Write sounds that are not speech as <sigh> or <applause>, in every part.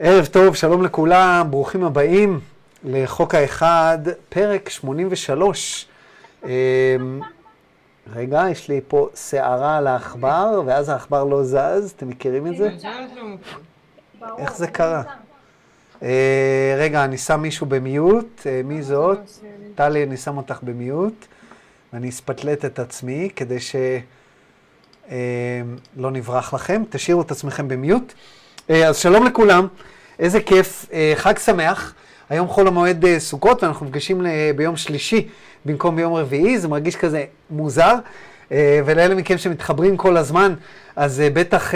ערב טוב, שלום לכולם, ברוכים הבאים לחוק האחד, פרק 83. אמ, רגע, יש לי פה שערה על העכבר, ואז העכבר לא זז, אתם מכירים את זה? איך זה קרה? אה, רגע, אני שם מישהו במיוט, אה, מי זאת? טלי, אני שם אותך במיוט, ואני אספתלט את עצמי כדי שלא נברח לכם. תשאירו את עצמכם במיוט. אה, אז שלום לכולם, איזה כיף, אה, חג שמח. היום חול המועד אה, סוכות ואנחנו נפגשים ביום שלישי במקום ביום רביעי, זה מרגיש כזה מוזר. ולאלה מכם שמתחברים כל הזמן, אז בטח,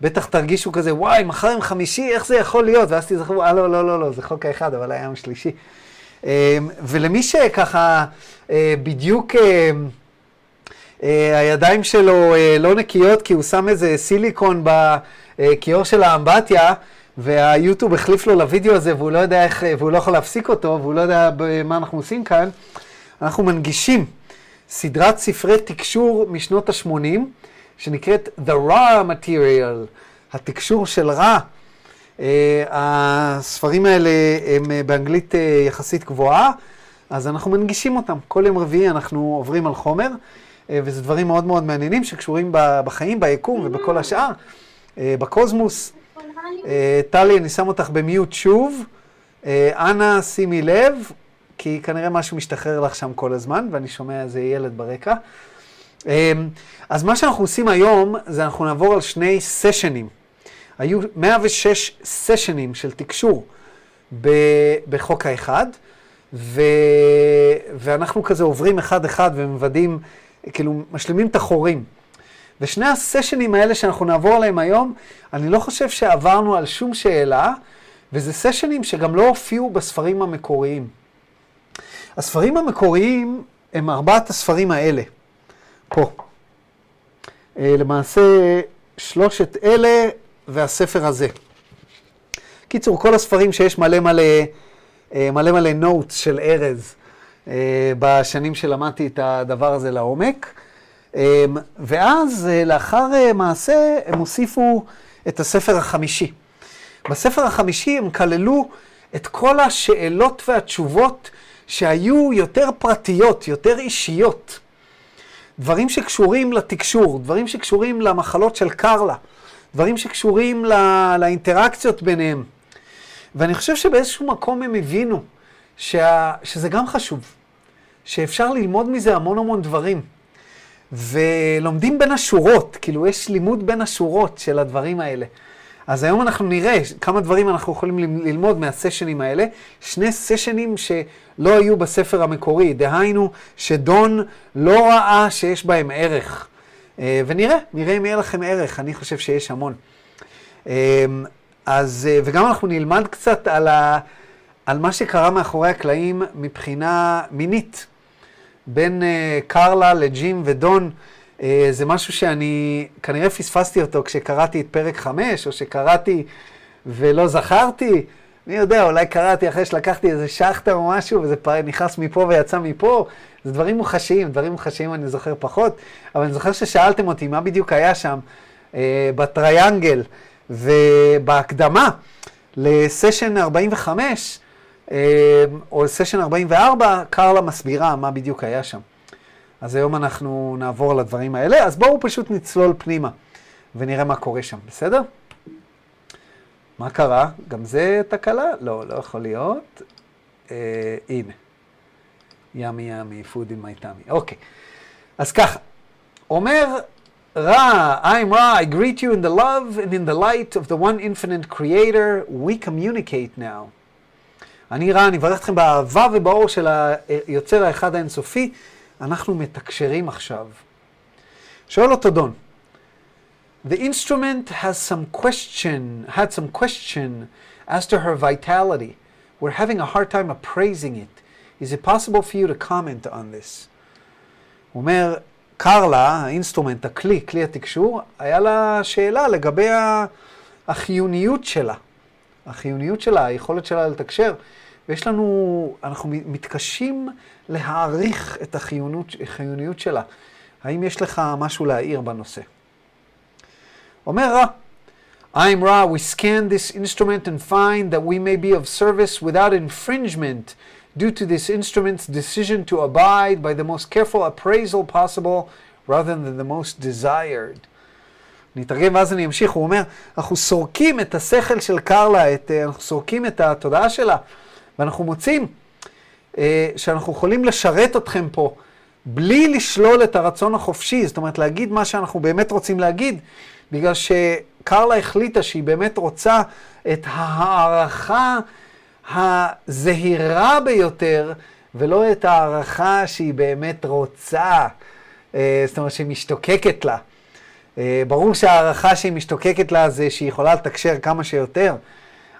בטח תרגישו כזה, וואי, מחר עם חמישי, איך זה יכול להיות? ואז תזכרו, אה, לא, לא, לא, לא, זה חוק האחד, אבל היה יום שלישי. ולמי שככה בדיוק הידיים שלו לא נקיות כי הוא שם איזה סיליקון ב... אה, של האמבטיה, והיוטיוב החליף לו לוידאו הזה והוא לא יודע איך, והוא לא יכול להפסיק אותו, והוא לא יודע מה אנחנו עושים כאן, אנחנו מנגישים סדרת ספרי תקשור משנות ה-80, שנקראת The Raw Material, התקשור של רע. Uh, הספרים האלה הם באנגלית יחסית גבוהה, אז אנחנו מנגישים אותם. כל יום רביעי אנחנו עוברים על חומר, וזה דברים מאוד מאוד מעניינים שקשורים בחיים, ביקום ובכל השאר. אה, בקוסמוס. אה, טלי, אני שם אותך במיוט שוב. אה, אנא, שימי לב, כי כנראה משהו משתחרר לך שם כל הזמן, ואני שומע איזה ילד ברקע. אז מה שאנחנו עושים היום, זה אנחנו נעבור על שני סשנים. היו 106 סשנים של תקשור בחוק האחד, ו... ואנחנו כזה עוברים אחד-אחד ומוודאים, כאילו, משלימים את החורים. ושני הסשנים האלה שאנחנו נעבור עליהם היום, אני לא חושב שעברנו על שום שאלה, וזה סשנים שגם לא הופיעו בספרים המקוריים. הספרים המקוריים הם ארבעת הספרים האלה, פה. אה, למעשה, שלושת אלה והספר הזה. קיצור, כל הספרים שיש מלא מלא, אה, מלא מלא נוטס של ארז בשנים שלמדתי את הדבר הזה לעומק. אמ, ואז אה, לאחר אה, מעשה הם הוסיפו את הספר החמישי. בספר החמישי הם כללו את כל השאלות והתשובות שהיו יותר פרטיות, יותר אישיות. דברים שקשורים לתקשור, דברים שקשורים למחלות של קרלה, דברים שקשורים לא, לאינטראקציות ביניהם. ואני חושב שבאיזשהו מקום הם הבינו שה, שזה גם חשוב, שאפשר ללמוד מזה המון המון דברים. ולומדים בין השורות, כאילו יש לימוד בין השורות של הדברים האלה. אז היום אנחנו נראה כמה דברים אנחנו יכולים ללמוד מהסשנים האלה. שני סשנים שלא היו בספר המקורי, דהיינו שדון לא ראה שיש בהם ערך. אה, ונראה, נראה אם יהיה לכם ערך, אני חושב שיש המון. אה, אז, אה, וגם אנחנו נלמד קצת על, ה, על מה שקרה מאחורי הקלעים מבחינה מינית. בין uh, קרלה לג'ים ודון, uh, זה משהו שאני כנראה פספסתי אותו כשקראתי את פרק 5, או שקראתי ולא זכרתי. מי יודע, אולי קראתי אחרי שלקחתי איזה שחטה או משהו, וזה. נכנס מפה ויצא מפה. זה דברים מוחשיים, דברים מוחשיים אני זוכר פחות, אבל אני זוכר ששאלתם אותי מה בדיוק היה שם uh, בטריאנגל ובהקדמה לסשן 45, אמ, או סשן 44, קרלה מסבירה מה בדיוק היה שם. אז היום אנחנו נעבור על הדברים האלה, אז בואו פשוט נצלול פנימה ונראה מה קורה שם, בסדר? מה קרה? גם זה תקלה? לא, לא יכול להיות. אה, הנה. ימי ימי, food in my. אוקיי. אז ככה, אומר רע, I'm רע, I greet you in the love and in the light of the one infinite creator, we communicate now. אני רע, אני מברך אתכם באהבה ובאור של היוצר האחד האינסופי, אנחנו מתקשרים עכשיו. שואל אותו דון, The instrument has some question, had some question as to her vitality. We're having a hard time appraising it. Is it possible for you to comment on this? הוא אומר, קרלה, ה instrument, הכלי, כלי התקשור, היה לה שאלה לגבי החיוניות שלה. החיוניות שלה, היכולת שלה לתקשר. ויש לנו, אנחנו מתקשים להעריך את החיוניות, החיוניות שלה. האם יש לך משהו להעיר בנושא? אומר רע, I'm Ra, we scan this instrument and find that we may be of service without infringement due to this instrument's decision to abide by the most careful appraisal possible rather than the most desired. אני אתרגם ואז אני אמשיך, הוא אומר, אנחנו סורקים את השכל של קרלה, את, אנחנו סורקים את התודעה שלה, ואנחנו מוצאים אה, שאנחנו יכולים לשרת אתכם פה בלי לשלול את הרצון החופשי, זאת אומרת להגיד מה שאנחנו באמת רוצים להגיד, בגלל שקרלה החליטה שהיא באמת רוצה את ההערכה הזהירה ביותר, ולא את ההערכה שהיא באמת רוצה, אה, זאת אומרת שהיא משתוקקת לה. אה, ברור שההערכה שהיא משתוקקת לה זה שהיא יכולה לתקשר כמה שיותר,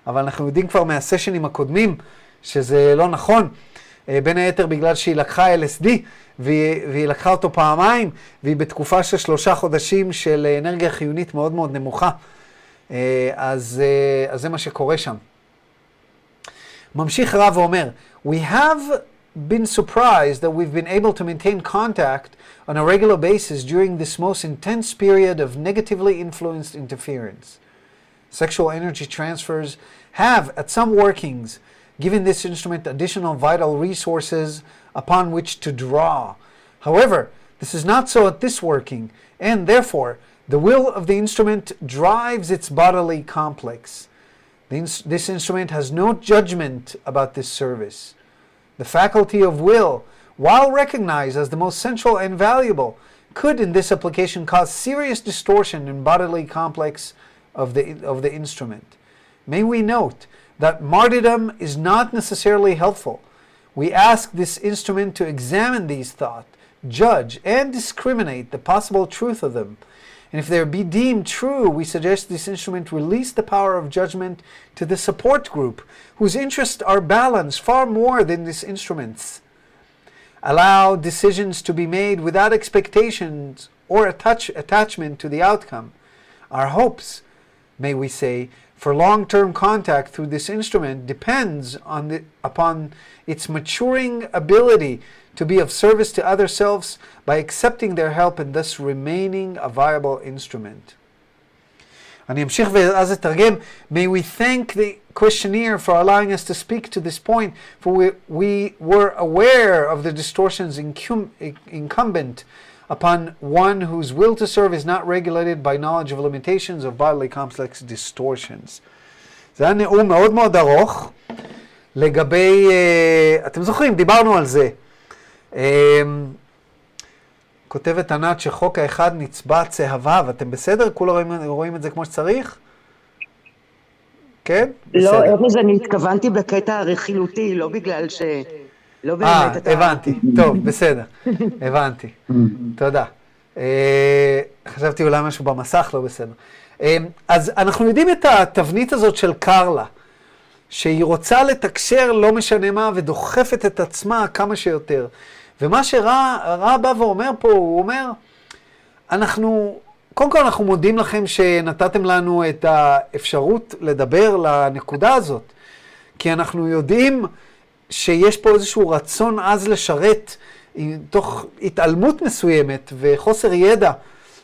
אבל אנחנו יודעים כבר מהסשנים הקודמים שזה לא נכון. אה, בין היתר בגלל שהיא לקחה LSD, והיא, והיא לקחה אותו פעמיים, והיא בתקופה של שלושה חודשים של אנרגיה חיונית מאוד מאוד נמוכה. אז, אז זה מה שקורה שם. ממשיך רב ואומר, We have been surprised that we've been able to maintain contact on a regular basis during this most intense period of negatively influenced interference. Sexual energy transfers have, at some workings, given this instrument additional vital resources upon which to draw. However, this is not so at this working, and therefore, the will of the instrument drives its bodily complex. This instrument has no judgment about this service. The faculty of will, while recognized as the most central and valuable, could in this application cause serious distortion in bodily complex of the, of the instrument. May we note that martyrdom is not necessarily helpful. We ask this instrument to examine these thoughts, judge, and discriminate the possible truth of them and if they be deemed true, we suggest this instrument release the power of judgment to the support group, whose interests are balanced far more than this instrument's Allow decisions to be made without expectations or attach, attachment to the outcome. Our hopes, may we say, for long-term contact through this instrument depends on the, upon its maturing ability to be of service to other selves by accepting their help and thus remaining a viable instrument. אני אמשיך ואז אתרגם. May we thank the questionnaire for allowing us to speak to this point, for we, we were aware of the distortions incum, incumbent upon one whose will to serve is not regulated by knowledge of limitations of bodily complex distortions. זה היה נאום מאוד מאוד ארוך לגבי, אתם זוכרים, דיברנו על זה. כותבת ענת שחוק האחד נצבע צהבה, ואתם בסדר? כולם רואים, רואים את זה כמו שצריך? כן? לא, ארז, אני התכוונתי בקטע הרכילותי, לא בגלל ש... לא באמת אה, אתה... הבנתי. טוב, בסדר. הבנתי. תודה. אה, חשבתי אולי משהו במסך, לא בסדר. אה, אז אנחנו יודעים את התבנית הזאת של קרלה, שהיא רוצה לתקשר לא משנה מה, ודוחפת את עצמה כמה שיותר. ומה שרע בא ואומר פה, הוא אומר, אנחנו, קודם כל אנחנו מודים לכם שנתתם לנו את האפשרות לדבר לנקודה הזאת, כי אנחנו יודעים שיש פה איזשהו רצון עז לשרת, תוך התעלמות מסוימת וחוסר ידע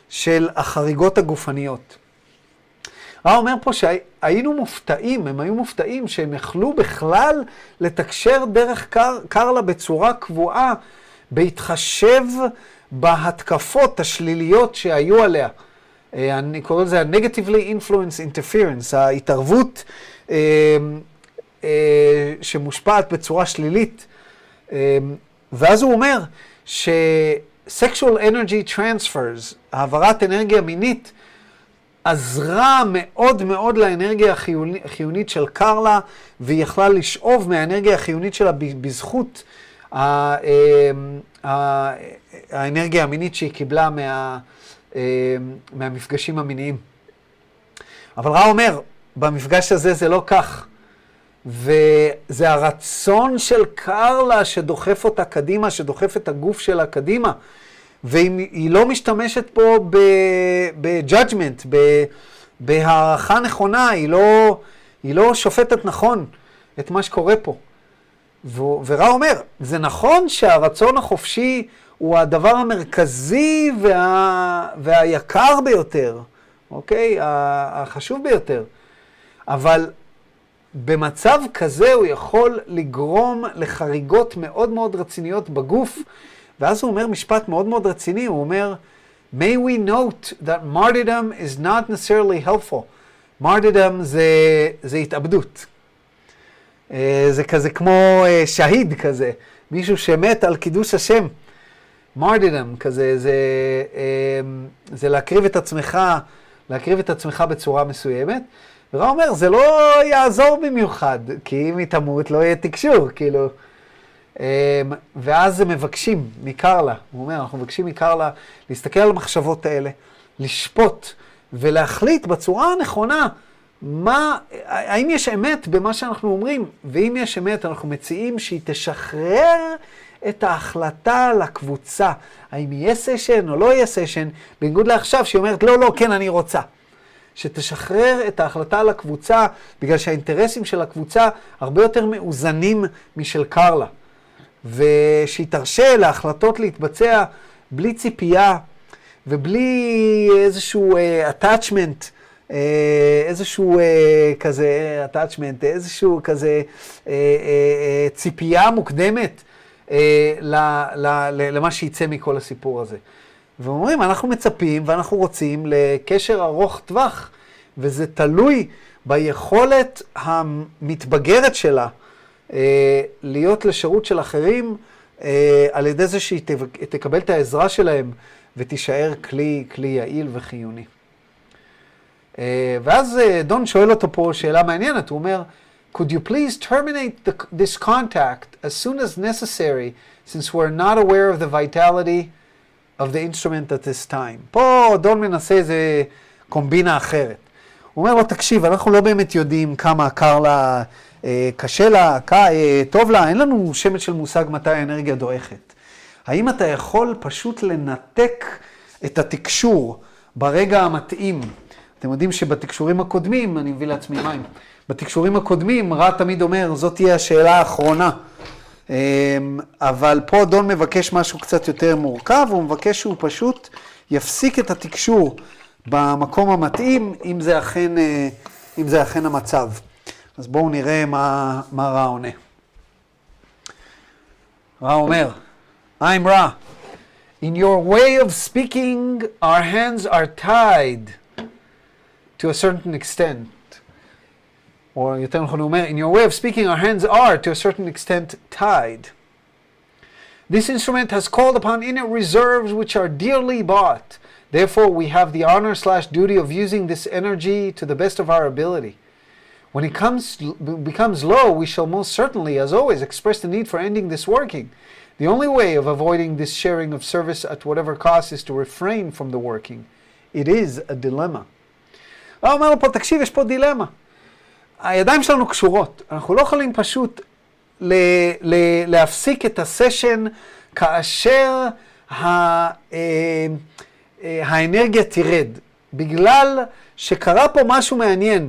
של החריגות הגופניות. רע אומר פה שהיינו מופתעים, הם היו מופתעים שהם יכלו בכלל לתקשר דרך קר, קרלה בצורה קבועה בהתחשב בהתקפות השליליות שהיו עליה. אה, אני קורא לזה ה-negatively influence interference, ההתערבות אה, אה, שמושפעת בצורה שלילית. ואז הוא אומר ש-sexual energy transfers, העברת אנרגיה מינית, עזרה מאוד מאוד לאנרגיה החיונית של קרלה, והיא יכלה לשאוב מהאנרגיה החיונית שלה בזכות אמ, האנרגיה המינית שהיא קיבלה מה, אמ, מהמפגשים המיניים. אבל רע אומר, במפגש הזה זה לא כך. וזה הרצון של קרלה שדוחף אותה קדימה, שדוחף את הגוף שלה קדימה. והיא לא משתמשת פה ב-judgment, בהערכה נכונה, היא לא, היא לא שופטת נכון את מה שקורה פה. ורע אומר, זה נכון שהרצון החופשי הוא הדבר המרכזי וה, והיקר ביותר, אוקיי? החשוב ביותר. אבל במצב כזה הוא יכול לגרום לחריגות מאוד מאוד רציניות בגוף, ואז הוא אומר משפט מאוד מאוד רציני, הוא אומר, May we note that martyrdom is not necessarily helpful. martyrdom זה, זה התאבדות. אה, זה כזה כמו אה, שהיד כזה, מישהו שמת על קידוש השם. martyrdom כזה, זה, אה, זה להקריב את עצמך, להקריב את עצמך בצורה מסוימת. ורע אומר, זה לא יעזור במיוחד, כי אם היא תמות לא יהיה תקשור, כאילו. ואז הם מבקשים מקרלה, הוא אומר, אנחנו מבקשים מקרלה להסתכל על המחשבות האלה, לשפוט ולהחליט בצורה הנכונה מה, האם יש אמת במה שאנחנו אומרים, ואם יש אמת, אנחנו מציעים שהיא תשחרר את ההחלטה לקבוצה, האם יהיה סשן או לא יהיה סשן, בניגוד לעכשיו שהיא אומרת, לא, לא, כן, אני רוצה. שתשחרר את ההחלטה לקבוצה, בגלל שהאינטרסים של הקבוצה הרבה יותר מאוזנים משל קרלה. ושהיא תרשה להחלטות להתבצע בלי ציפייה ובלי איזשהו uh, attachment איזשהו אה, כזה attachment, איזשהו כזה אה, ציפייה מוקדמת למה שיצא מכל הסיפור הזה. ואומרים, אנחנו מצפים ואנחנו רוצים לקשר ארוך טווח, וזה תלוי ביכולת המתבגרת שלה להיות לשירות של אחרים על ידי זה שהיא תקבל את העזרה שלהם ותישאר כלי, כלי יעיל וחיוני. ואז דון שואל אותו פה שאלה מעניינת, הוא אומר, Could you please terminate the, this contact as soon as necessary, since we're not aware of the vitality of the instrument at this time? פה דון מנסה איזה קומבינה אחרת. הוא אומר לו, תקשיב, אנחנו לא באמת יודעים כמה קר לה, אה, קשה לה, ק, אה, טוב לה, אין לנו שמץ של מושג מתי האנרגיה דועכת. האם אתה יכול פשוט לנתק את התקשור ברגע המתאים? אתם יודעים שבתקשורים הקודמים, אני מביא לעצמי מים, בתקשורים הקודמים רע תמיד אומר, זאת תהיה השאלה האחרונה. אמ, אבל פה דון מבקש משהו קצת יותר מורכב, הוא מבקש שהוא פשוט יפסיק את התקשור במקום המתאים, אם זה אכן, אה, אם זה אכן המצב. אז בואו נראה מה, מה רע עונה. רע אומר, I'm רע. In your way of speaking, our hands are tied. to a certain extent, or in your way of speaking, our hands are to a certain extent tied. This instrument has called upon inner reserves which are dearly bought. Therefore, we have the honor slash duty of using this energy to the best of our ability. When it comes, becomes low, we shall most certainly, as always, express the need for ending this working. The only way of avoiding this sharing of service at whatever cost is to refrain from the working. It is a dilemma. הוא אומר לו פה, תקשיב, יש פה דילמה. הידיים שלנו קשורות, אנחנו לא יכולים פשוט ל- ל- להפסיק את הסשן כאשר ה- אה, אה, האנרגיה תרד, בגלל שקרה פה משהו מעניין.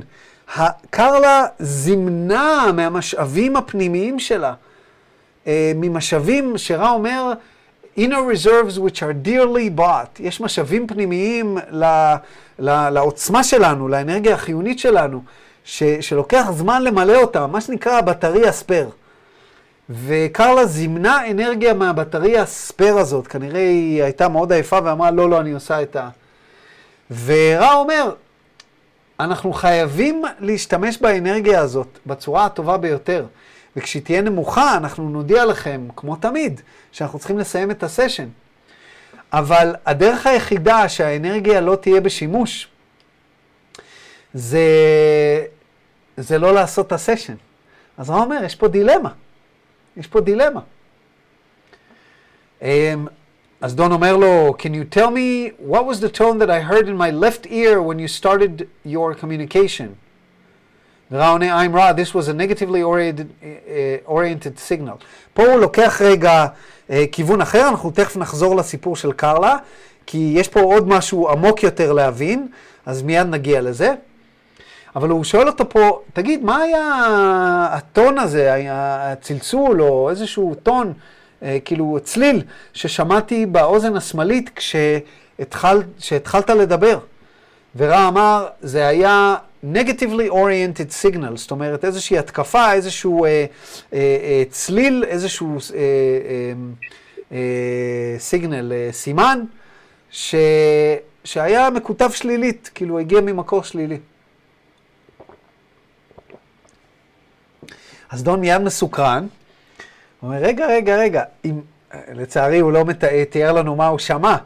קרלה זימנה מהמשאבים הפנימיים שלה, אה, ממשאבים שרע אומר, inner reserves which are dearly bought. יש משאבים פנימיים ל, ל, לעוצמה שלנו, לאנרגיה החיונית שלנו, ש, שלוקח זמן למלא אותה, מה שנקרא הבטריה spare. וקרלה זימנה אנרגיה מהבטריה spare הזאת, כנראה היא הייתה מאוד עייפה ואמרה, לא, לא, אני עושה את ה... ורע אומר, אנחנו חייבים להשתמש באנרגיה הזאת בצורה הטובה ביותר. וכשהיא תהיה נמוכה, אנחנו נודיע לכם, כמו תמיד, שאנחנו צריכים לסיים את הסשן. אבל הדרך היחידה שהאנרגיה לא תהיה בשימוש, זה, זה לא לעשות את הסשן. אז הוא אומר, יש פה דילמה. יש פה דילמה. Um, אז דון אומר לו, can you tell me what was the tone that I heard in my left ear when you started your communication? עונה I'm רע, this was a negatively oriented, uh, oriented signal. פה הוא לוקח רגע uh, כיוון אחר, אנחנו תכף נחזור לסיפור של קרלה, כי יש פה עוד משהו עמוק יותר להבין, אז מיד נגיע לזה. אבל הוא שואל אותו פה, תגיד, מה היה הטון הזה, הצלצול או איזשהו טון, אה, כאילו צליל, ששמעתי באוזן השמאלית כשהתחל, כשהתחלת לדבר? ורע אמר, זה היה negatively oriented signal, זאת אומרת איזושהי התקפה, איזשהו אה, אה, אה, צליל, איזשהו אה, אה, אה, סיגנל, אה, סימן, ש, שהיה מקוטב שלילית, כאילו הגיע ממקור שלילי. אז דון מיד מסוקרן, הוא אומר, רגע, רגע, רגע, אם, לצערי הוא לא תיאר לנו מה הוא שמע,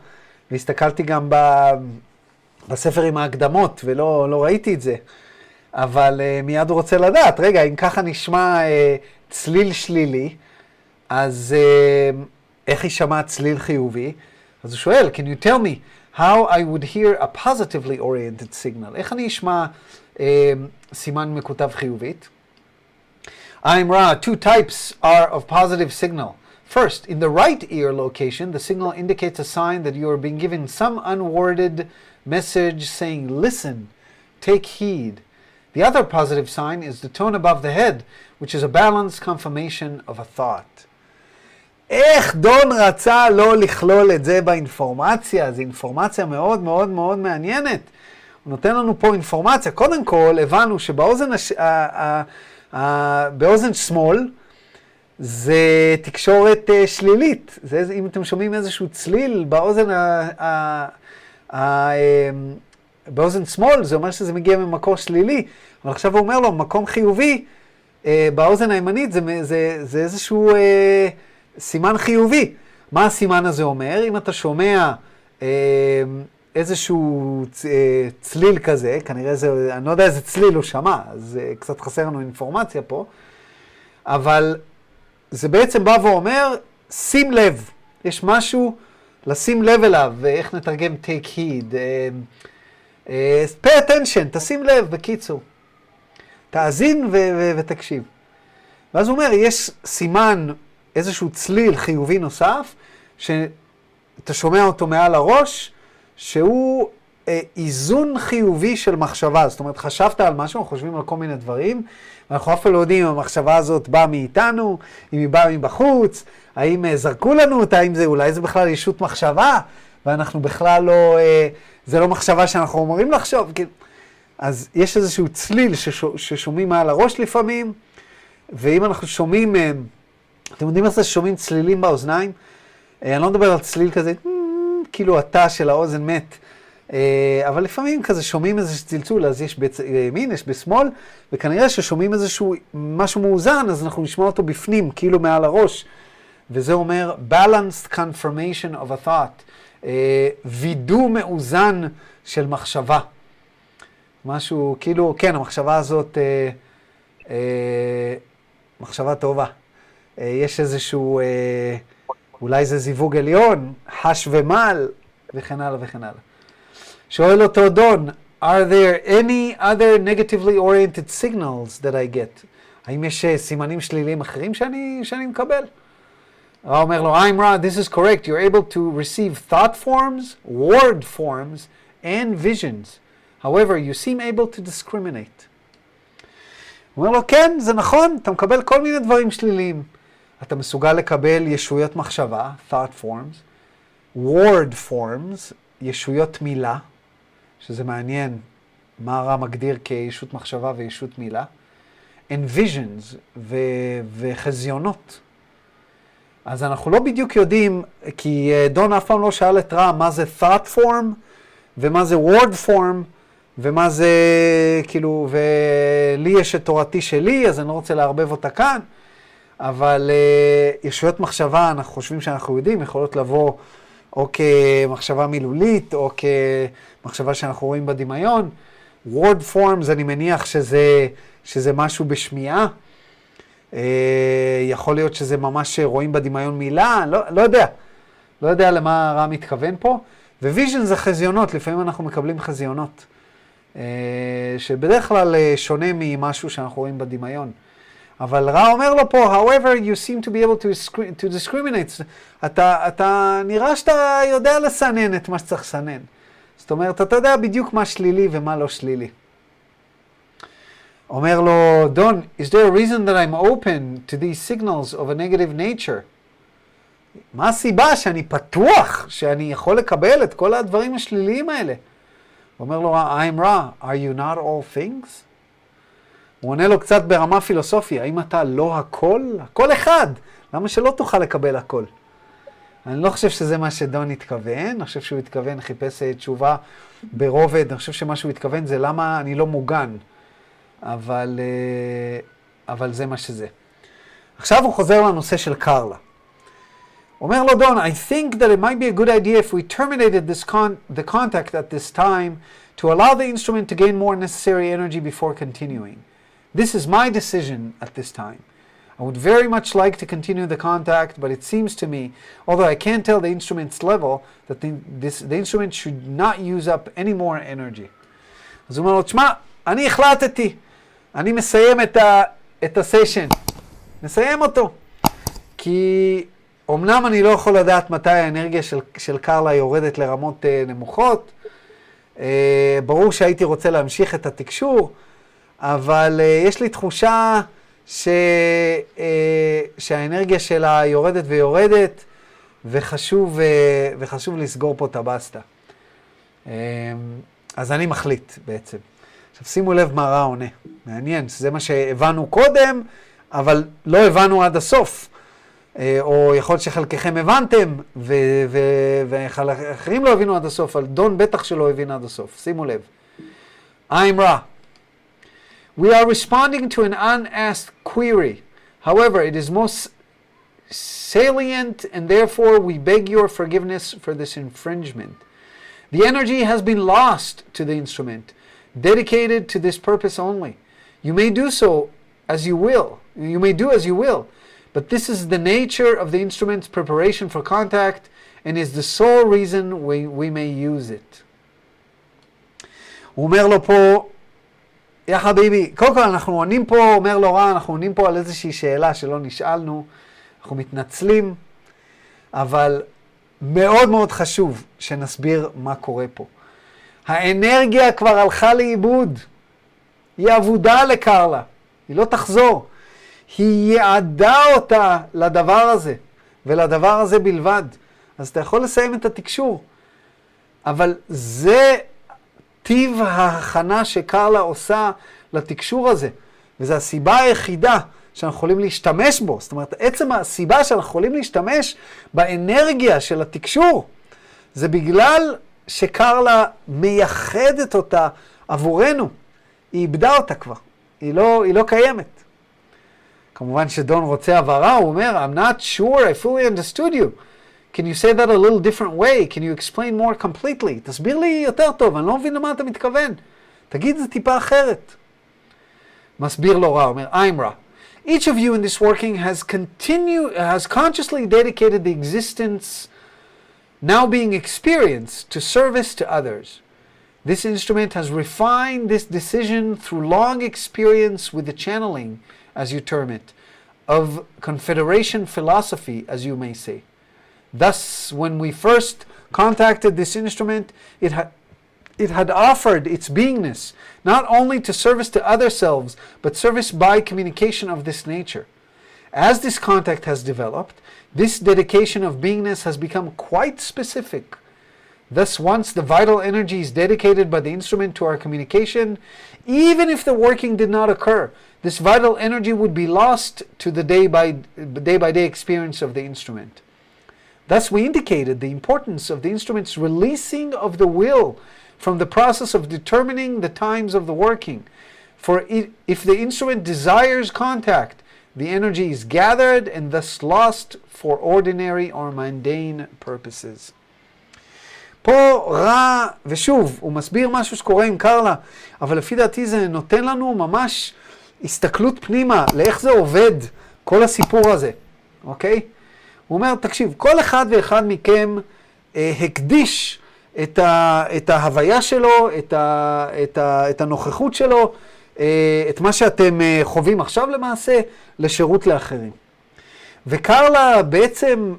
והסתכלתי גם ב, בספר עם ההקדמות, ולא לא ראיתי את זה. אבל uh, מיד הוא רוצה לדעת, רגע, אם ככה נשמע uh, צליל שלילי, אז uh, איך יישמע צליל חיובי? אז הוא שואל, can you tell me how I would hear a positively oriented signal? איך אני אשמע uh, סימן מקוטב חיובית? I'm Ra, two types are of positive signal. First, in the right ear location, the signal indicates a sign that you are being given some unworded message saying, listen, take heed. The other positive sign is the tone above the head, which is a balanced confirmation of a thought. איך דון רצה לא לכלול את זה באינפורמציה? זו אינפורמציה מאוד מאוד מאוד מעניינת. הוא נותן לנו פה אינפורמציה. קודם כל, הבנו שבאוזן הש... ה... ה... ה... באוזן שמאל זה תקשורת uh, שלילית. זה, אם אתם שומעים איזשהו צליל באוזן ה... אמ, באוזן שמאל, זה אומר שזה מגיע ממקור שלילי, אבל עכשיו הוא אומר לו, מקום חיובי, אה, באוזן הימנית זה, זה, זה איזשהו אה, סימן חיובי. מה הסימן הזה אומר? אם אתה שומע אה, איזשהו צ, אה, צליל כזה, כנראה זה, אני לא יודע איזה צליל הוא שמע, אז אה, קצת חסר לנו אינפורמציה פה, אבל זה בעצם בא ואומר, שים לב, יש משהו לשים לב אליו, ואיך נתרגם take heed. אה, אה, pay attention, תשים לב, בקיצור. תאזין ו- ו- ותקשיב. ואז הוא אומר, יש סימן, איזשהו צליל חיובי נוסף, שאתה שומע אותו מעל הראש, שהוא אה, איזון חיובי של מחשבה. זאת אומרת, חשבת על משהו, אנחנו חושבים על כל מיני דברים, ואנחנו אף פעם לא יודעים אם המחשבה הזאת באה מאיתנו, אם היא באה מבחוץ, האם אה, זרקו לנו אותה, האם זה, אולי זה בכלל ישות מחשבה, ואנחנו בכלל לא... אה, זה לא מחשבה שאנחנו אמורים לחשוב. כאילו. אז יש איזשהו צליל ששו, ששומעים מעל הראש לפעמים, ואם אנחנו שומעים, אה, אתם יודעים איך זה שומעים צלילים באוזניים? אני לא מדבר על צליל כזה, כאילו התא של האוזן מת, אבל לפעמים כזה שומעים איזה צלצול, אז יש בימין, יש בשמאל, וכנראה ששומעים איזשהו משהו מאוזן, אז אנחנו נשמע אותו בפנים, כאילו מעל הראש. וזה אומר balanced confirmation of a thought. אה, וידוא מאוזן של מחשבה. משהו, כאילו, כן, המחשבה הזאת, אה, אה, מחשבה טובה. אה, יש איזשהו, אה, אולי זה זיווג עליון, חש ומל, וכן הלאה וכן הלאה. שואל אותו דון, are there any other negatively oriented signals that I get? האם יש אה, סימנים שליליים אחרים שאני, שאני מקבל? הרב אומר לו, I'm right, this is correct, you're able to receive thought forms, word forms, and visions. However, you seem able to discriminate. הוא אומר לו, כן, זה נכון, אתה מקבל כל מיני דברים שליליים. אתה מסוגל לקבל ישויות מחשבה, thought forms, word forms, ישויות מילה, שזה מעניין מה הרע מגדיר כישות מחשבה וישות מילה, and visions ו- וחזיונות. אז אנחנו לא בדיוק יודעים, כי אה, דון אף פעם לא שאל את רם מה זה thought form ומה זה word form ומה זה, כאילו, ולי יש את תורתי שלי, אז אני לא רוצה לערבב אותה כאן, אבל uh, ישויות מחשבה, אנחנו חושבים שאנחנו יודעים, יכולות לבוא או כמחשבה מילולית, או כמחשבה שאנחנו רואים בדמיון. word forms, אני מניח שזה, שזה משהו בשמיעה. אה, יכול להיות שזה ממש רואים בדמיון מילה, לא, לא יודע. לא יודע למה רע מתכוון פה. vision זה חזיונות, לפעמים אנחנו מקבלים חזיונות. אה, שבדרך כלל אה, שונה ממשהו שאנחנו רואים בדמיון. אבל רע אומר לו פה, however you seem to be able to, to discriminate. אתה, אתה נראה שאתה יודע לסנן את מה שצריך לסנן. זאת אומרת, אתה יודע בדיוק מה שלילי ומה לא שלילי. אומר לו, דון, is there a reason that I'm open to these signals of a negative nature? מה הסיבה שאני פתוח, שאני יכול לקבל את כל הדברים השליליים האלה? אומר לו, I'm ra, are you not all things? הוא עונה לו קצת ברמה פילוסופיה, האם אתה לא הכל? הכל אחד, למה שלא תוכל לקבל הכל? אני לא חושב שזה מה שדון התכוון, אני חושב שהוא התכוון, חיפש אה, תשובה ברובד, אני חושב שמה שהוא התכוון זה למה אני לא מוגן, אבל, אה, אבל זה מה שזה. עכשיו הוא חוזר לנושא של קרלה. אומר לו דון, I think that it might be a good idea if we terminated this con the contact at this time to allow the instrument to gain more necessary energy before continuing. This is my decision at this time. I would very much like to continue the contact, but it seems to me, although I can't tell the instrument's level, that the, this, the instrument should not use up any more energy. אז הוא אומר לו, תשמע, אני החלטתי, אני מסיים את, ה, את הסשן, נסיים אותו. כי אמנם אני לא יכול לדעת מתי האנרגיה של, של קרלה יורדת לרמות uh, נמוכות, uh, ברור שהייתי רוצה להמשיך את התקשור, אבל uh, יש לי תחושה ש, uh, שהאנרגיה שלה יורדת ויורדת, וחשוב, uh, וחשוב לסגור פה את הבסטה. Uh, אז אני מחליט בעצם. עכשיו שימו לב מה רע עונה. מעניין, זה מה שהבנו קודם, אבל לא הבנו עד הסוף. או יכול להיות שחלקכם הבנתם, ואחרים לא הבינו עד הסוף, אבל דון בטח שלא הבין עד הסוף. שימו לב. I'm Ra. We are responding to an unasked query. However, it is most salient and therefore we beg your forgiveness for this infringement. The energy has been lost to the instrument, dedicated to this purpose only. You may do so as you will. You may do as you will. But this is the nature of the instrument's preparation for contact and is the sole reason we, we may use it. הוא אומר לו פה, יא חביבי, קודם כל אנחנו עונים פה, אומר לו רע, אנחנו עונים פה על איזושהי שאלה שלא נשאלנו, אנחנו מתנצלים, אבל מאוד מאוד חשוב שנסביר מה קורה פה. האנרגיה כבר הלכה לאיבוד, היא אבודה לקרלה, היא לא תחזור. היא יעדה אותה לדבר הזה, ולדבר הזה בלבד. אז אתה יכול לסיים את התקשור, אבל זה טיב ההכנה שקרלה עושה לתקשור הזה, וזו הסיבה היחידה שאנחנו יכולים להשתמש בו. זאת אומרת, עצם הסיבה שאנחנו יכולים להשתמש באנרגיה של התקשור, זה בגלל שקרלה מייחדת אותה עבורנו. היא איבדה אותה כבר, היא לא, היא לא קיימת. כמובן שדון רוצה הבהרה, הוא אומר, I'm not sure I fully understood you. Can you say that a little different way? Can you explain more completely? תסביר לי יותר טוב, אני לא מבין למה אתה מתכוון. תגיד זה טיפה אחרת. מסביר לו רע, אומר, I'm רע. Each of you in this working has continued, has consciously dedicated the existence now being experienced to service to others. This instrument has refined this decision through long experience with the channeling as you term it, of confederation philosophy, as you may say. Thus, when we first contacted this instrument, it had it had offered its beingness not only to service to other selves, but service by communication of this nature. As this contact has developed, this dedication of beingness has become quite specific. Thus, once the vital energy is dedicated by the instrument to our communication, even if the working did not occur, this vital energy would be lost to the day by day, by day experience of the instrument. Thus, we indicated the importance of the instrument's releasing of the will from the process of determining the times of the working. For if the instrument desires contact, the energy is gathered and thus lost for ordinary or mundane purposes. פה רע, ושוב, הוא מסביר משהו שקורה עם קרלה, אבל לפי דעתי זה נותן לנו ממש הסתכלות פנימה לאיך זה עובד, כל הסיפור הזה, אוקיי? הוא אומר, תקשיב, כל אחד ואחד מכם אה, הקדיש את, ה, את ההוויה שלו, את, ה, את, ה, את הנוכחות שלו, את מה שאתם אה, חווים עכשיו למעשה, לשירות לאחרים. וקרלה בעצם,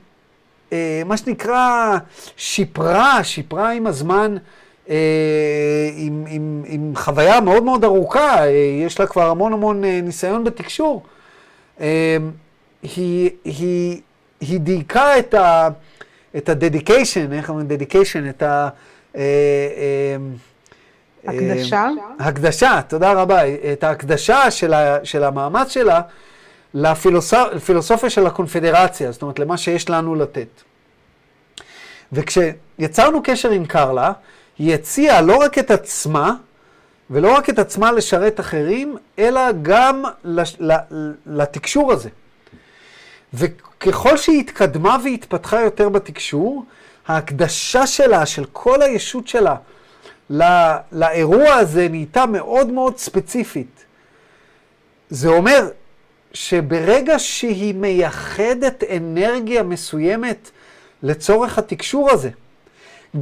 אה, מה שנקרא, שיפרה, שיפרה עם הזמן אה, עם, עם, עם חוויה מאוד מאוד ארוכה, אה, יש לה כבר המון המון אה, ניסיון בתקשור. היא, היא, היא דייקה את ה... את ה-dedication, איך אומרים dedication? את ה... הקדשה? הקדשה, תודה רבה. את ההקדשה של, ה, של המאמץ שלה לפילוסופיה של הקונפדרציה, זאת אומרת, למה שיש לנו לתת. וכשיצרנו קשר עם קרלה, היא הציעה לא רק את עצמה, ולא רק את עצמה לשרת אחרים, אלא גם לתקשור הזה. וככל שהיא התקדמה והתפתחה יותר בתקשור, ההקדשה שלה, של כל הישות שלה, לא, לאירוע הזה נהייתה מאוד מאוד ספציפית. זה אומר שברגע שהיא מייחדת אנרגיה מסוימת לצורך התקשור הזה,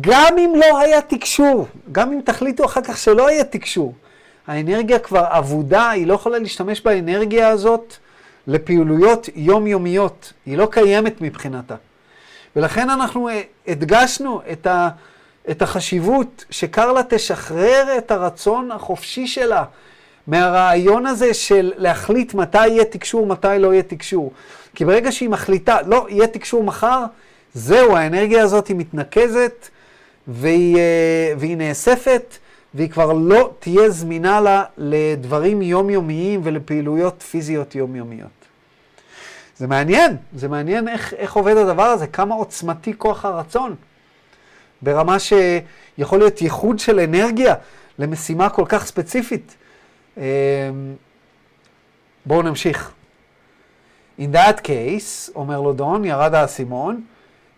גם אם לא היה תקשור, גם אם תחליטו אחר כך שלא היה תקשור, האנרגיה כבר אבודה, היא לא יכולה להשתמש באנרגיה הזאת לפעילויות יומיומיות, היא לא קיימת מבחינתה. ולכן אנחנו הדגשנו את, ה, את החשיבות שקרלה תשחרר את הרצון החופשי שלה מהרעיון הזה של להחליט מתי יהיה תקשור, מתי לא יהיה תקשור. כי ברגע שהיא מחליטה, לא, יהיה תקשור מחר, זהו, האנרגיה הזאת היא מתנקזת והיא, אה, והיא נאספת, והיא כבר לא תהיה זמינה לה לדברים יומיומיים ולפעילויות פיזיות יומיומיות. זה מעניין, זה מעניין איך, איך עובד הדבר הזה, כמה עוצמתי כוח הרצון. ברמה שיכול להיות ייחוד של אנרגיה למשימה כל כך ספציפית. אמ, בואו נמשיך. In that case, אומר לו דון, ירד האסימון,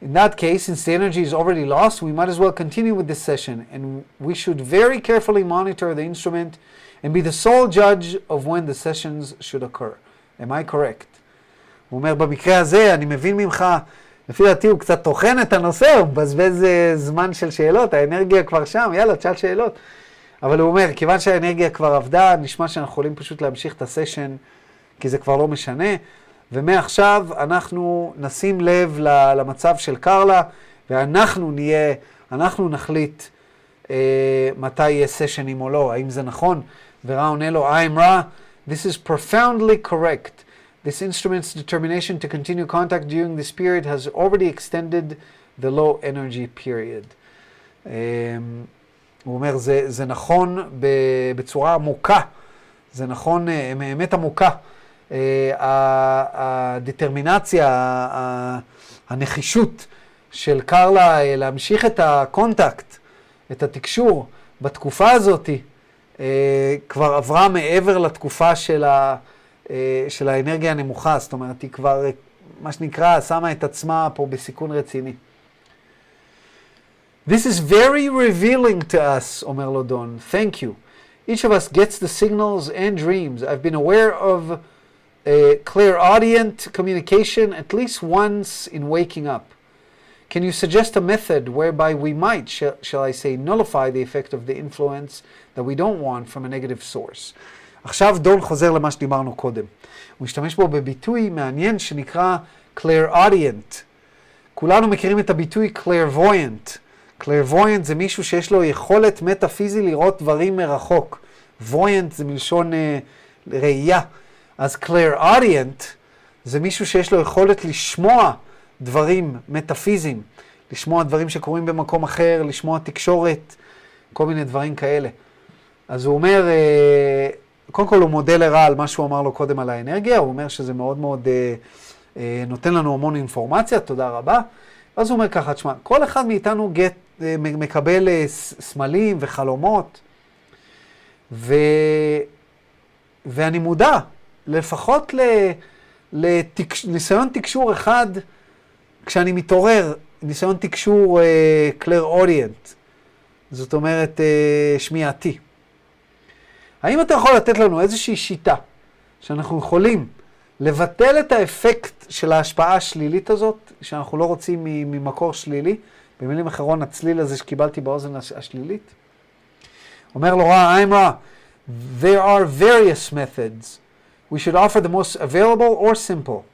In that case, since the energy is already lost, we might as well continue with this session, and we should very carefully monitor the instrument and be the sole judge of when the sessions should occur. Am I correct? הוא אומר, במקרה הזה, אני מבין ממך, לפי דעתי הוא קצת טוחן את הנושא, הוא מבזבז זמן של שאלות, האנרגיה כבר שם, יאללה, תשאל שאלות. אבל הוא אומר, כיוון שהאנרגיה כבר עבדה, נשמע שאנחנו יכולים פשוט להמשיך את הסשן, כי זה כבר לא משנה. ומעכשיו אנחנו נשים לב למצב של קרלה, ואנחנו נהיה, אנחנו נחליט אה, מתי יהיה סשנים או לא, האם זה נכון. ורע עונה לו, I'm רע, this is profoundly correct. This instrument's determination to continue contact during this period has already extended the low energy period. Um, הוא אומר, זה, זה נכון בצורה עמוקה, זה נכון, אמת עמוקה. ה determination, הנחישות של קרלה להמשיך את ה contact, את התקשור, בתקופה הזאת, כבר עברה מעבר לתקופה של, ה, של האנרגיה הנמוכה, זאת אומרת, היא כבר, מה שנקרא, שמה את עצמה פה בסיכון רציני. This is very revealing to us, אומר לו דון. Thank you. Each of us gets the signals and dreams. I've been aware of a clairaudient communication at least once in waking up. Can you suggest a method whereby we might, sh shall I say, nullify the effect of the influence that we don't want from a negative source? עכשיו דון חוזר למה שדיברנו קודם. הוא משתמש בו בביטוי מעניין שנקרא clairaudient. כולנו מכירים את הביטוי clairvoyant. clairvoyant זה מישהו שיש לו יכולת מטאפיזי לראות דברים מרחוק. voyant זה מלשון uh, ראייה. אז clairaudient זה מישהו שיש לו יכולת לשמוע דברים מטאפיזיים, לשמוע דברים שקורים במקום אחר, לשמוע תקשורת, כל מיני דברים כאלה. אז הוא אומר, אה, קודם כל הוא מודה לרע על מה שהוא אמר לו קודם על האנרגיה, הוא אומר שזה מאוד מאוד אה, אה, נותן לנו המון אינפורמציה, תודה רבה. אז הוא אומר ככה, תשמע, כל אחד מאיתנו get, מקבל סמלים וחלומות, ו... ואני מודע לפחות לניסיון תקשור אחד, כשאני מתעורר, ניסיון תקשור קלר uh, אוריינט, זאת אומרת uh, שמיעתי. האם אתה יכול לתת לנו איזושהי שיטה שאנחנו יכולים לבטל את האפקט של ההשפעה השלילית הזאת, שאנחנו לא רוצים ממקור שלילי? במילים אחרות, הצליל הזה שקיבלתי באוזן השלילית? אומר לו רע, I'm רע. There are various methods we should offer the most available or simple.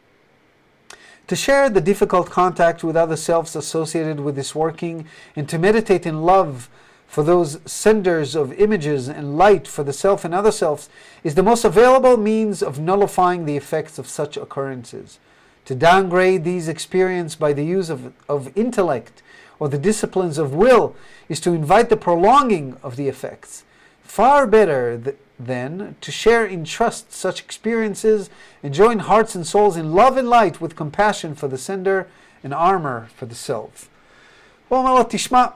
To share the difficult contact with other selves associated with this working, and to meditate in love for those senders of images and light for the self and other selves is the most available means of nullifying the effects of such occurrences. To downgrade these experiences by the use of, of intellect or the disciplines of will is to invite the prolonging of the effects. Far better th- then to share in trust such experiences and join hearts and souls in love and light with compassion for the sender and armor for the self. הוא אומר לו, תשמע,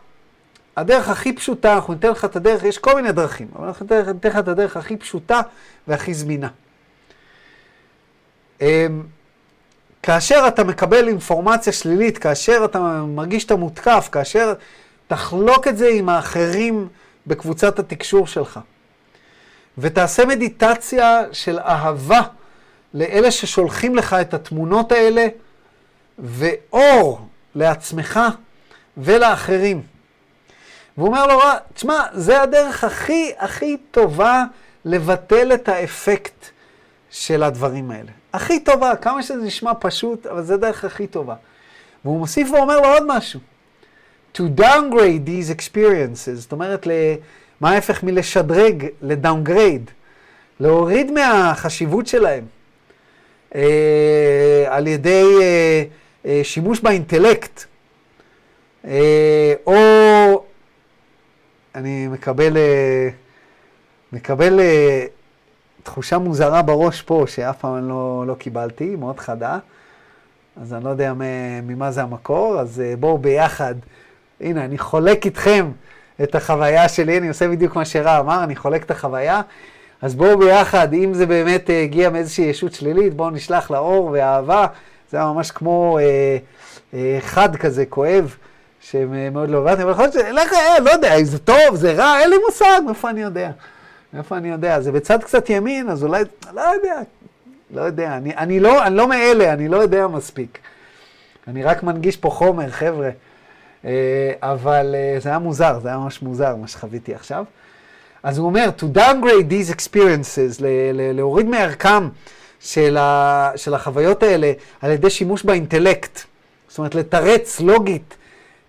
הדרך הכי פשוטה, אנחנו ניתן לך את הדרך, יש כל מיני דרכים, אבל אנחנו ניתן ניתן לך את הדרך הכי פשוטה והכי זמינה. אמ, כאשר אתה מקבל אינפורמציה שלילית, כאשר אתה מרגיש שאתה מותקף, כאשר תחלוק את זה עם האחרים בקבוצת התקשור שלך. ותעשה מדיטציה של אהבה לאלה ששולחים לך את התמונות האלה, ואור לעצמך ולאחרים. והוא אומר לו, תשמע, זה הדרך הכי הכי טובה לבטל את האפקט של הדברים האלה. הכי טובה, כמה שזה נשמע פשוט, אבל זה הדרך הכי טובה. והוא מוסיף ואומר לו עוד משהו. To downgrade these experiences, זאת אומרת, מה ההפך מלשדרג? לדאונגרייד. להוריד מהחשיבות שלהם. אה, על ידי אה, אה, שימוש באינטלקט. אה, או אני מקבל, אה, מקבל אה, תחושה מוזרה בראש פה, שאף פעם לא, לא קיבלתי, מאוד חדה. אז אני לא יודע ממה זה המקור, אז אה, בואו ביחד. הנה, אני חולק איתכם את החוויה שלי, אני עושה בדיוק מה שרע אמר, אני חולק את החוויה. אז בואו ביחד, אם זה באמת הגיע מאיזושהי ישות שלילית, בואו נשלח לאור ואהבה. זה היה ממש כמו אה, אה, חד כזה, כואב, שמאוד לא הבנתי, אבל יכול להיות ש... לך, אה, לא יודע, אם זה טוב, זה רע, אין לי מושג, מאיפה אני יודע? מאיפה אני יודע? זה בצד קצת ימין, אז אולי, לא יודע, לא יודע. אני, אני, לא, אני לא מאלה, אני לא יודע מספיק. אני רק מנגיש פה חומר, חבר'ה. אה, אבל אה, זה היה מוזר, זה היה ממש מוזר מה שחוויתי עכשיו. אז הוא אומר, to downgrade these experiences, להוריד מערכם של, ה, של החוויות האלה על ידי שימוש באינטלקט. זאת אומרת, לתרץ לוגית,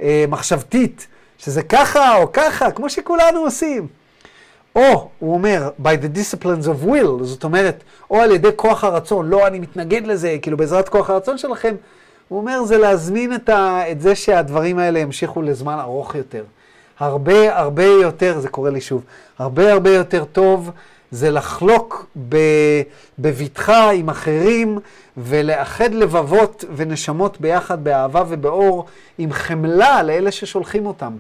אה, מחשבתית, שזה ככה או ככה, כמו שכולנו עושים. או, הוא אומר, by the disciplines of will, זאת אומרת, או על ידי כוח הרצון, לא, אני מתנגד לזה, כאילו בעזרת כוח הרצון שלכם, הוא אומר, זה להזמין את, ה, את זה שהדברים האלה ימשיכו לזמן ארוך יותר. הרבה הרבה יותר, זה קורה לי שוב, הרבה הרבה יותר טוב זה לחלוק בבטחה עם אחרים ולאחד לבבות ונשמות ביחד באהבה ובאור, עם חמלה לאלה ששולחים אותם,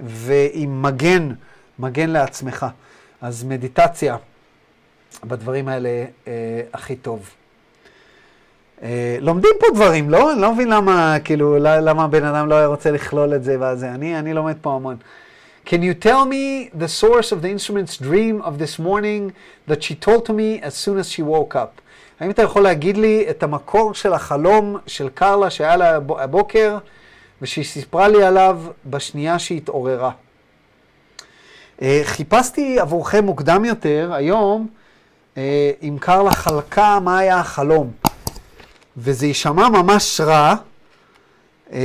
ועם מגן, מגן לעצמך. אז מדיטציה בדברים האלה אה, הכי טוב. אה, לומדים פה דברים, לא? אני לא מבין למה, כאילו, למה בן אדם לא היה רוצה לכלול את זה וזה. אני, אני לומד פה המון. Can you tell me the source of the instrument's dream of this morning that she told to me as soon as she woke up? האם אתה יכול להגיד לי את המקור של החלום של קרלה שהיה לה הבוקר ושהיא סיפרה לי עליו בשנייה שהיא התעוררה? Uh, חיפשתי עבורכם מוקדם יותר, היום, uh, אם קרלה חלקה מה היה החלום. וזה יישמע ממש רע, אמ,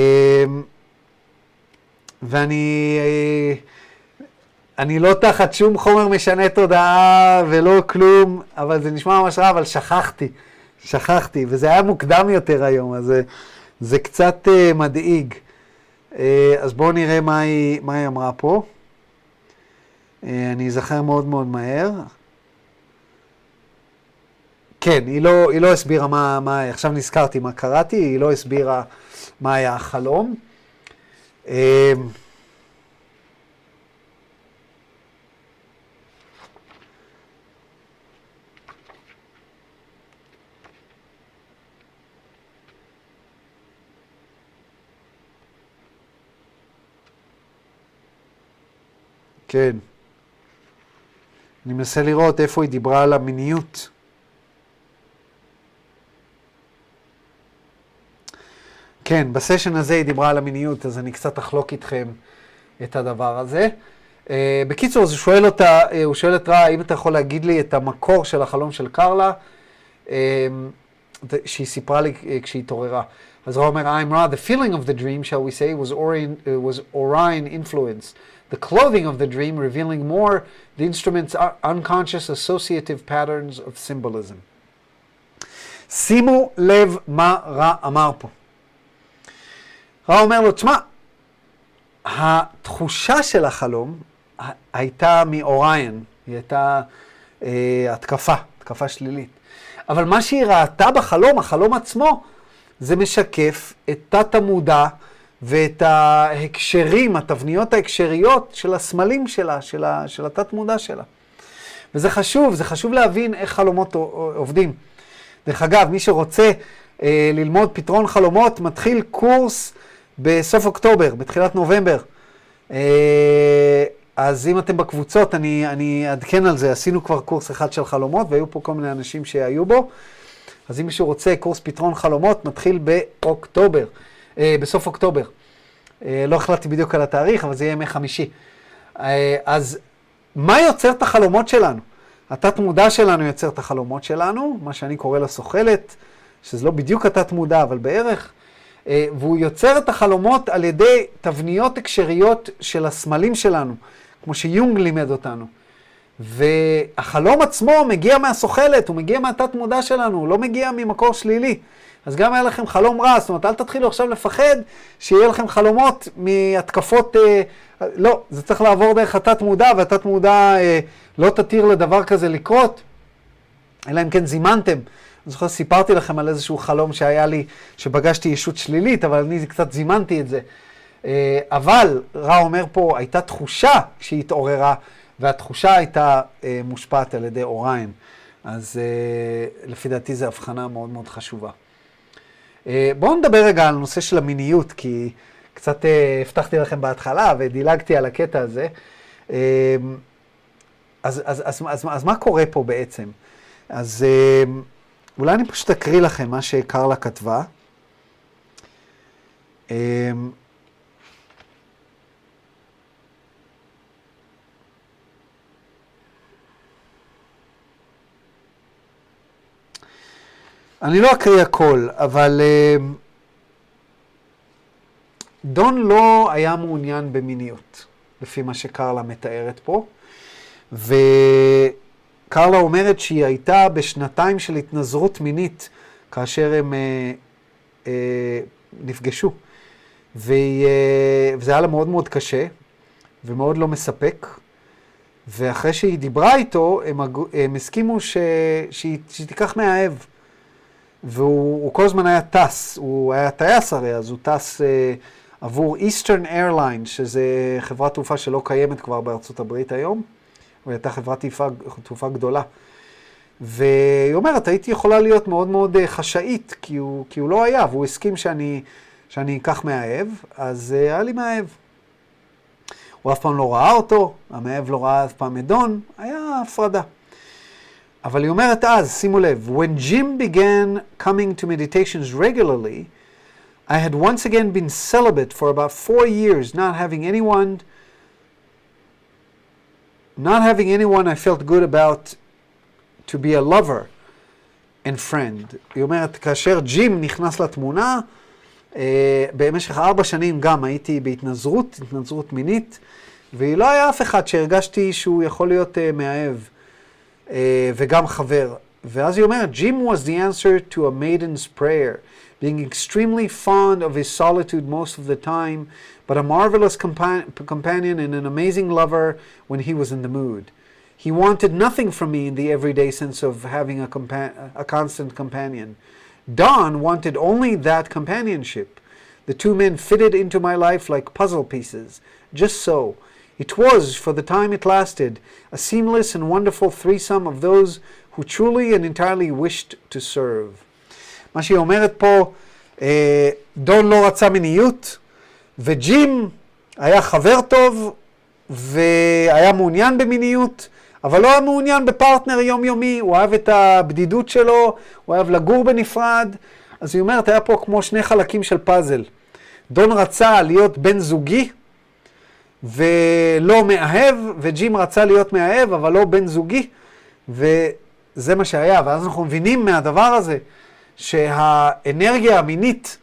ואני אני לא תחת שום חומר משנה תודעה ולא כלום, אבל זה נשמע ממש רע, אבל שכחתי, שכחתי, וזה היה מוקדם יותר היום, אז זה, זה קצת uh, מדאיג. Uh, אז בואו נראה מה היא, מה היא אמרה פה. Uh, אני אזכר מאוד מאוד מהר. כן, היא לא, היא לא הסבירה מה, מה, עכשיו נזכרתי מה קראתי, היא לא הסבירה מה היה החלום. אמ, כן. אני מנסה לראות איפה היא דיברה על המיניות. כן, בסשן הזה היא דיברה על המיניות, אז אני קצת אחלוק איתכם את הדבר הזה. Uh, בקיצור, אז הוא שואל אותה, uh, הוא שואל את רע, האם אתה יכול להגיד לי את המקור של החלום של קרלה, uh, שהיא סיפרה לי uh, כשהיא התעוררה. אז רע אומר, I'm Ra, the feeling of the dream, shall we say, was Orion, uh, was Orion influence. The clothing of the dream revealing more the instrument's unconscious associative patterns of symbolism. שימו לב מה רע אמר פה. רע אומר לו, תשמע, התחושה של החלום הייתה מאוריין, היא הייתה אה, התקפה, התקפה שלילית. אבל מה שהיא ראתה בחלום, החלום עצמו, זה משקף את תת המודע ואת ההקשרים, התבניות ההקשריות של הסמלים שלה, של, ה, של התת מודע שלה. וזה חשוב, זה חשוב להבין איך חלומות עובדים. דרך אגב, מי שרוצה אה, ללמוד פתרון חלומות, מתחיל קורס בסוף אוקטובר, בתחילת נובמבר. אה, אז אם אתם בקבוצות, אני, אעדכן על זה. עשינו כבר קורס אחד של חלומות, והיו פה כל מיני אנשים שהיו בו. אז אם מישהו רוצה קורס פתרון חלומות, מתחיל באוקטובר, אה, בסוף אוקטובר. אה, לא החלטתי בדיוק על התאריך, אבל זה יהיה ימי חמישי. אז מה יוצר את החלומות שלנו? התת מודע שלנו יוצר את החלומות שלנו, מה שאני קורא לה סוחלת, שזה לא בדיוק התת מודע, אבל בערך. אה, והוא יוצר את החלומות על ידי תבניות הקשריות של הסמלים שלנו, כמו שיונג לימד אותנו. והחלום עצמו מגיע מהסוחלת, הוא מגיע מהתת מודע שלנו, הוא לא מגיע ממקור שלילי. אז גם היה לכם חלום רע, זאת אומרת, אל תתחילו עכשיו לפחד שיהיה לכם חלומות מהתקפות, אה, לא, זה צריך לעבור דרך התת מודע, והתת מודע אה, לא תתיר לדבר כזה לקרות, אלא אם כן זימנתם. אני זוכר, סיפרתי לכם על איזשהו חלום שהיה לי, שפגשתי ישות שלילית, אבל אני קצת זימנתי את זה. אה, אבל, רע אומר פה, הייתה תחושה שהיא התעוררה, והתחושה הייתה אה, מושפעת על ידי אוריין. אז אה, לפי דעתי זו הבחנה מאוד מאוד חשובה. בואו נדבר רגע על הנושא של המיניות, כי קצת הבטחתי לכם בהתחלה ודילגתי על הקטע הזה. אז, אז, אז, אז, אז מה קורה פה בעצם? אז אולי אני פשוט אקריא לכם מה שקרלה כתבה. אמ, אני לא אקריא הכל, אבל אמ, דון לא היה מעוניין במיניות, לפי מה שקרלה מתארת פה, ו... קרלה אומרת שהיא הייתה בשנתיים של התנזרות מינית כאשר הם אה, אה, נפגשו. והיא, אה, וזה היה לה מאוד מאוד קשה ומאוד לא מספק. ואחרי שהיא דיברה איתו, הם, הם הסכימו ש, שהיא, שהיא תיקח מהאהב. והוא כל הזמן היה טס, הוא היה טייס הרי, אז הוא טס אה, עבור Eastern Airlines, שזה חברת תעופה שלא קיימת כבר בארצות הברית היום. היא הייתה חברת תעופה, גדולה. והיא אומרת, הייתי יכולה להיות מאוד מאוד אה, חשאית, כי הוא, כי הוא לא היה, והוא הסכים שאני, שאני אקח מאהב, אז uh, היה לי מאהב. הוא אף פעם לא ראה אותו, המאהב לא ראה אף פעם את דון, היה הפרדה. אבל היא אומרת אז, שימו לב, When Jim began coming to meditations regularly, I had once again been celibate for about four years, not having anyone not having anyone I felt good about to be a lover and friend. היא אומרת, כאשר ג'ים נכנס לתמונה, אה, במשך ארבע שנים גם הייתי בהתנזרות, התנזרות מינית, ולא היה אף אחד שהרגשתי שהוא יכול להיות אה, מאהב אה, וגם חבר. ואז היא אומרת, Jim was the answer to a maiden's prayer, being extremely fond of his solitude most of the time, but a marvelous compa- companion and an amazing lover when he was in the mood. He wanted nothing from me in the everyday sense of having a, compa- a constant companion. Don wanted only that companionship. The two men fitted into my life like puzzle pieces, just so. It was, for the time it lasted, a seamless and wonderful threesome of those who truly and entirely wished to serve. מה שהיא אומרת פה, דון לא רצה מיניות, וג'ים היה חבר טוב והיה מעוניין במיניות, אבל לא היה מעוניין בפרטנר יומיומי, הוא אהב את הבדידות שלו, הוא אהב לגור בנפרד. אז היא אומרת, היה פה כמו שני חלקים של פאזל. דון רצה להיות בן זוגי ולא מאהב, וג'ים רצה להיות מאהב, אבל לא בן זוגי, וזה מה שהיה. ואז אנחנו מבינים מהדבר הזה שהאנרגיה המינית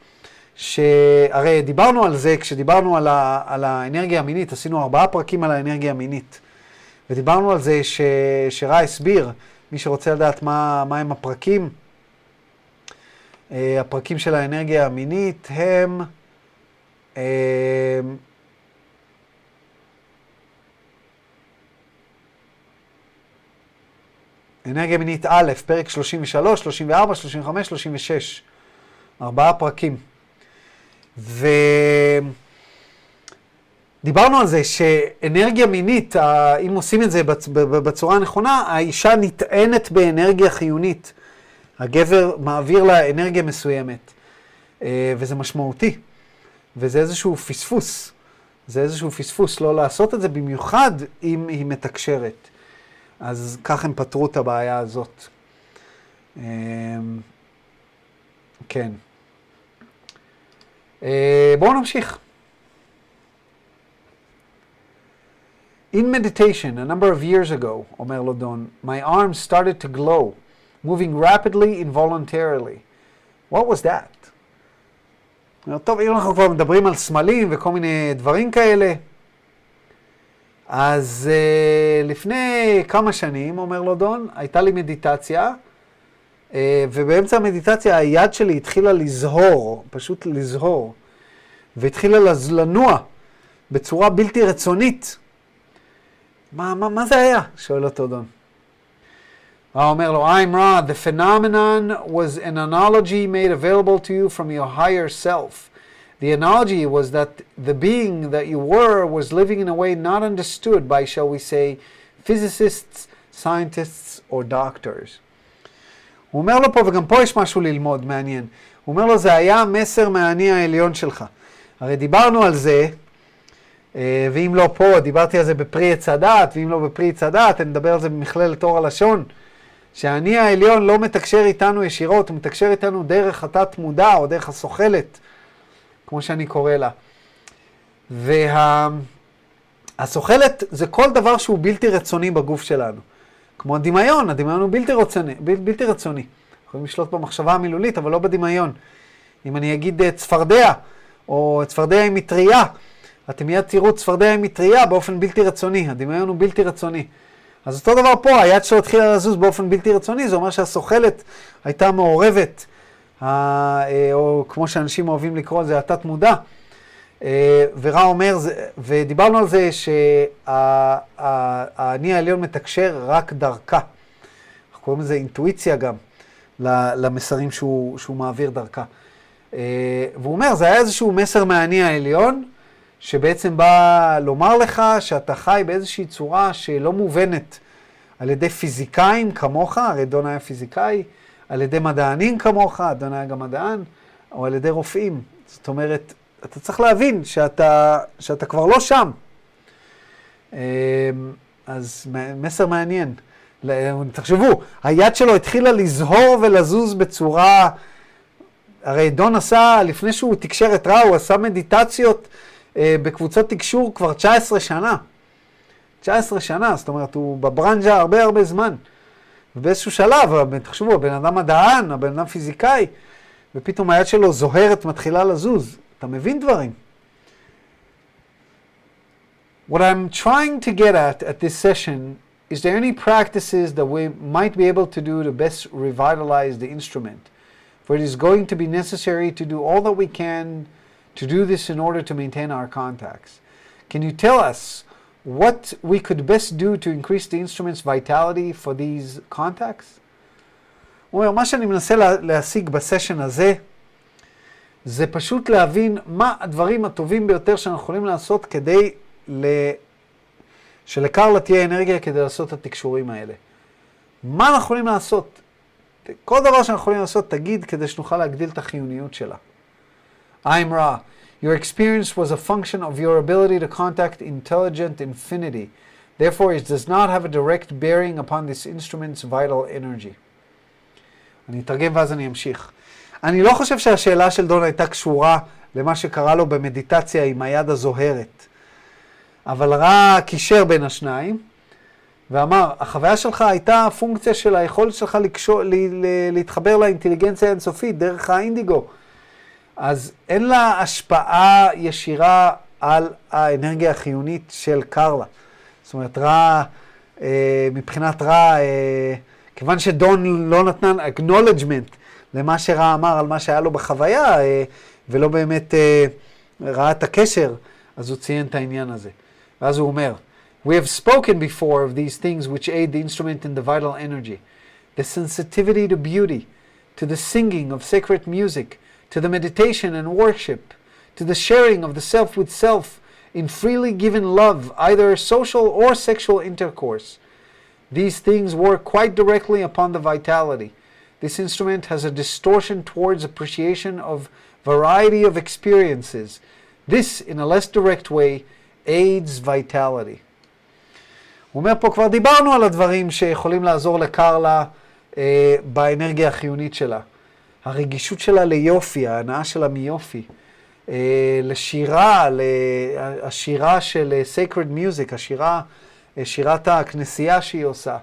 שהרי דיברנו על זה, כשדיברנו על, ה, על האנרגיה המינית, עשינו ארבעה פרקים על האנרגיה המינית. ודיברנו על זה ש, שרע הסביר, מי שרוצה לדעת מה, מה הם הפרקים, uh, הפרקים של האנרגיה המינית הם... Uh, אנרגיה מינית א', פרק 33, 34, 35, 36. ארבעה פרקים. ודיברנו על זה שאנרגיה מינית, אם עושים את זה בצורה הנכונה, האישה נטענת באנרגיה חיונית. הגבר מעביר לה אנרגיה מסוימת, אה, וזה משמעותי, וזה איזשהו פספוס. זה איזשהו פספוס לא לעשות את זה, במיוחד אם היא מתקשרת. אז כך הם פתרו את הבעיה הזאת. אמ, כן. אה, בואו נמשיך. In meditation, a number of years ago, אומר לו דון, my arms started to glow, moving rapidly involuntarily. What was that? טוב, אם אנחנו כבר מדברים על סמלים וכל מיני דברים כאלה, אז uh, לפני כמה שנים, אומר לו דון, הייתה לי מדיטציה, ובאמצע המדיטציה היד שלי התחילה לזהור, פשוט לזהור, והתחילה לנוע בצורה בלתי רצונית. מה, מה, מה זה היה? שואל אותו דון. הוא אומר לו, I'm Ra, the phenomenon was an analogy made available to you from your higher self. The analogy was that the being that you were was living in a way not understood by, shall we say, physicists, scientists, or doctors. הוא אומר לו פה, וגם פה יש משהו ללמוד מעניין. הוא אומר לו, זה היה מסר מהאני העליון שלך. הרי דיברנו על זה, ואם לא פה, דיברתי על זה בפרי עץ הדת, ואם לא בפרי עץ הדת, אני מדבר על זה במכללת אור הלשון, שהאני העליון לא מתקשר איתנו ישירות, הוא מתקשר איתנו דרך התת מודע או דרך הסוחלת. כמו שאני קורא לה. והסוחלת וה... זה כל דבר שהוא בלתי רצוני בגוף שלנו. כמו הדמיון, הדמיון הוא בלתי רצוני. בל, בלתי רצוני. יכולים לשלוט במחשבה המילולית, אבל לא בדמיון. אם אני אגיד uh, צפרדע, או צפרדע עם מטריה, אתם מיד תראו צפרדע עם מטריה באופן בלתי רצוני. הדמיון הוא בלתי רצוני. אז אותו דבר פה, היד שלו התחילה לזוז באופן בלתי רצוני, זה אומר שהסוחלת הייתה מעורבת אה, או כמו שאנשים אוהבים לקרוא לזה, התת מודע. אה, ורע אומר, ודיברנו על זה שהאני העליון מתקשר רק דרכה. אנחנו קוראים לזה אינטואיציה גם, למסרים שהוא, שהוא מעביר דרכה. אה, והוא אומר, זה היה איזשהו מסר מהאני העליון, שבעצם בא לומר לך שאתה חי באיזושהי צורה שלא מובנת על ידי פיזיקאים כמוך, הרי דון היה פיזיקאי, על ידי מדענים כמוך, אדון היה גם מדען, או על ידי רופאים. זאת אומרת, אתה צריך להבין שאתה, שאתה כבר לא שם. אמ, אז מסר מעניין. תחשבו, היד שלו התחילה לזהור ולזוז בצורה... הרי דון עשה, לפני שהוא תקשר את רע, הוא עשה מדיטציות אה, בקבוצות תקשור כבר 19 שנה. 19 שנה, זאת אומרת, הוא בברנז'ה הרבה הרבה זמן. ובאיזשהו שלב, תחשבו, הבן אדם מדען, הבן אדם פיזיקאי, ופתאום היד שלו זוהרת, מתחילה לזוז. אתה מבין דברים. What I'm trying to get at at this session is there any practices that we might be able to do to best revitalize the instrument? For it is going to be necessary to do all that we can to do this in order to maintain our contacts. Can you tell us what we could best do to increase the instrument's vitality for these contacts? הוא אומר, מה שאני מנסה לה, להשיג בסשן הזה, זה פשוט להבין מה הדברים הטובים ביותר שאנחנו יכולים לעשות כדי ל... שלקרלה תהיה אנרגיה כדי לעשות את התקשורים האלה. מה אנחנו יכולים לעשות? כל דבר שאנחנו יכולים לעשות, תגיד כדי שנוכל להגדיל את החיוניות שלה. I'm raw. Your experience was a function of your ability to contact intelligent infinity. Therefore, it does not have a direct bearing upon this instrument's vital energy. אני אתרגם ואז אני אמשיך. אני לא חושב שהשאלה של דון הייתה קשורה למה שקרה לו במדיטציה עם היד הזוהרת. אבל רע קישר בין השניים, ואמר, החוויה שלך הייתה פונקציה של היכולת שלך לקשור, להתחבר לאינטליגנציה האינסופית דרך האינדיגו. אז אין לה השפעה ישירה על האנרגיה החיונית של קרלה. זאת אומרת, רע, אה, מבחינת רע, אה, כיוון שדון לא נתן acknowledgement למה שרע אמר על מה שהיה לו בחוויה, אה, ולא באמת אה, ראה את הקשר, אז הוא ציין את העניין הזה. ואז הוא אומר, We have spoken before of these things which aid the instrument in the vital energy. the sensitivity to beauty, to the singing of sacred music, to the meditation and worship, to the sharing of the self with self in freely given love, either social or sexual intercourse. These things work quite directly upon the vitality. This instrument has a distortion towards appreciation of variety of experiences. This, in a less direct way, aids vitality. הוא אומר פה, כבר דיברנו על הדברים שיכולים לעזור לקרלה אה, באנרגיה החיונית שלה. הרגישות שלה ליופי, ההנאה שלה מיופי. אה, לשירה, השירה של sacred music, השירה, אה, שירת הכנסייה שהיא עושה,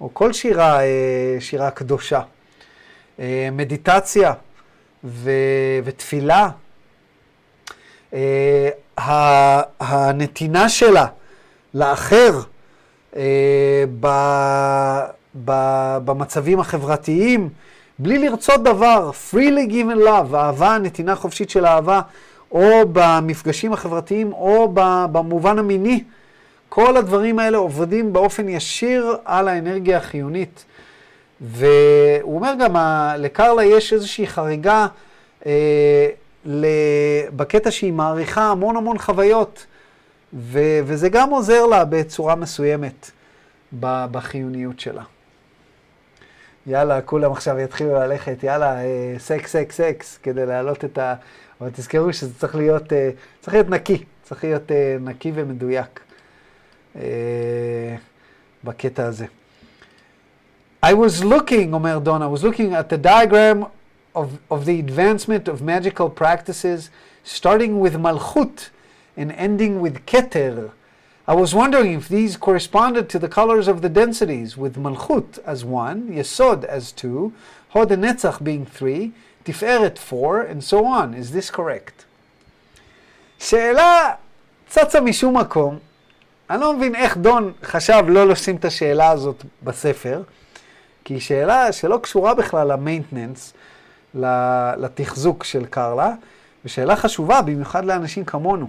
או כל שירה, אה, שירה קדושה. אה, מדיטציה ו, ותפילה. אה, הנתינה שלה לאחר אה, ב, ב, במצבים החברתיים, בלי לרצות דבר, freely given love, אהבה, נתינה חופשית של אהבה, או במפגשים החברתיים, או במובן המיני. כל הדברים האלה עובדים באופן ישיר על האנרגיה החיונית. והוא אומר גם, לקרלה יש איזושהי חריגה אה, בקטע שהיא מעריכה המון המון חוויות, ו, וזה גם עוזר לה בצורה מסוימת בחיוניות שלה. יאללה, כולם עכשיו יתחילו ללכת, יאללה, אה, סקס, סקס, סקס, כדי להעלות את ה... אבל תזכרו שזה צריך להיות, אה, צריך להיות נקי, צריך להיות אה, נקי ומדויק אה, בקטע הזה. I was looking, אומר דון, I was looking at the diagram of, of the advancement of magical practices, starting with Malchut and ending with Keter. I was wondering if these corresponded to the colors of the densities, with Malchut as one, Yesod as two, Hod and Netzach being three, Tiferet four, and so on. Is this correct? שאלה צצה משום מקום. אני לא מבין איך דון חשב לא לשים את השאלה הזאת בספר. כי היא שאלה שלא קשורה בכלל למיינטננס, לתחזוק של קרלה, ושאלה חשובה במיוחד לאנשים כמונו.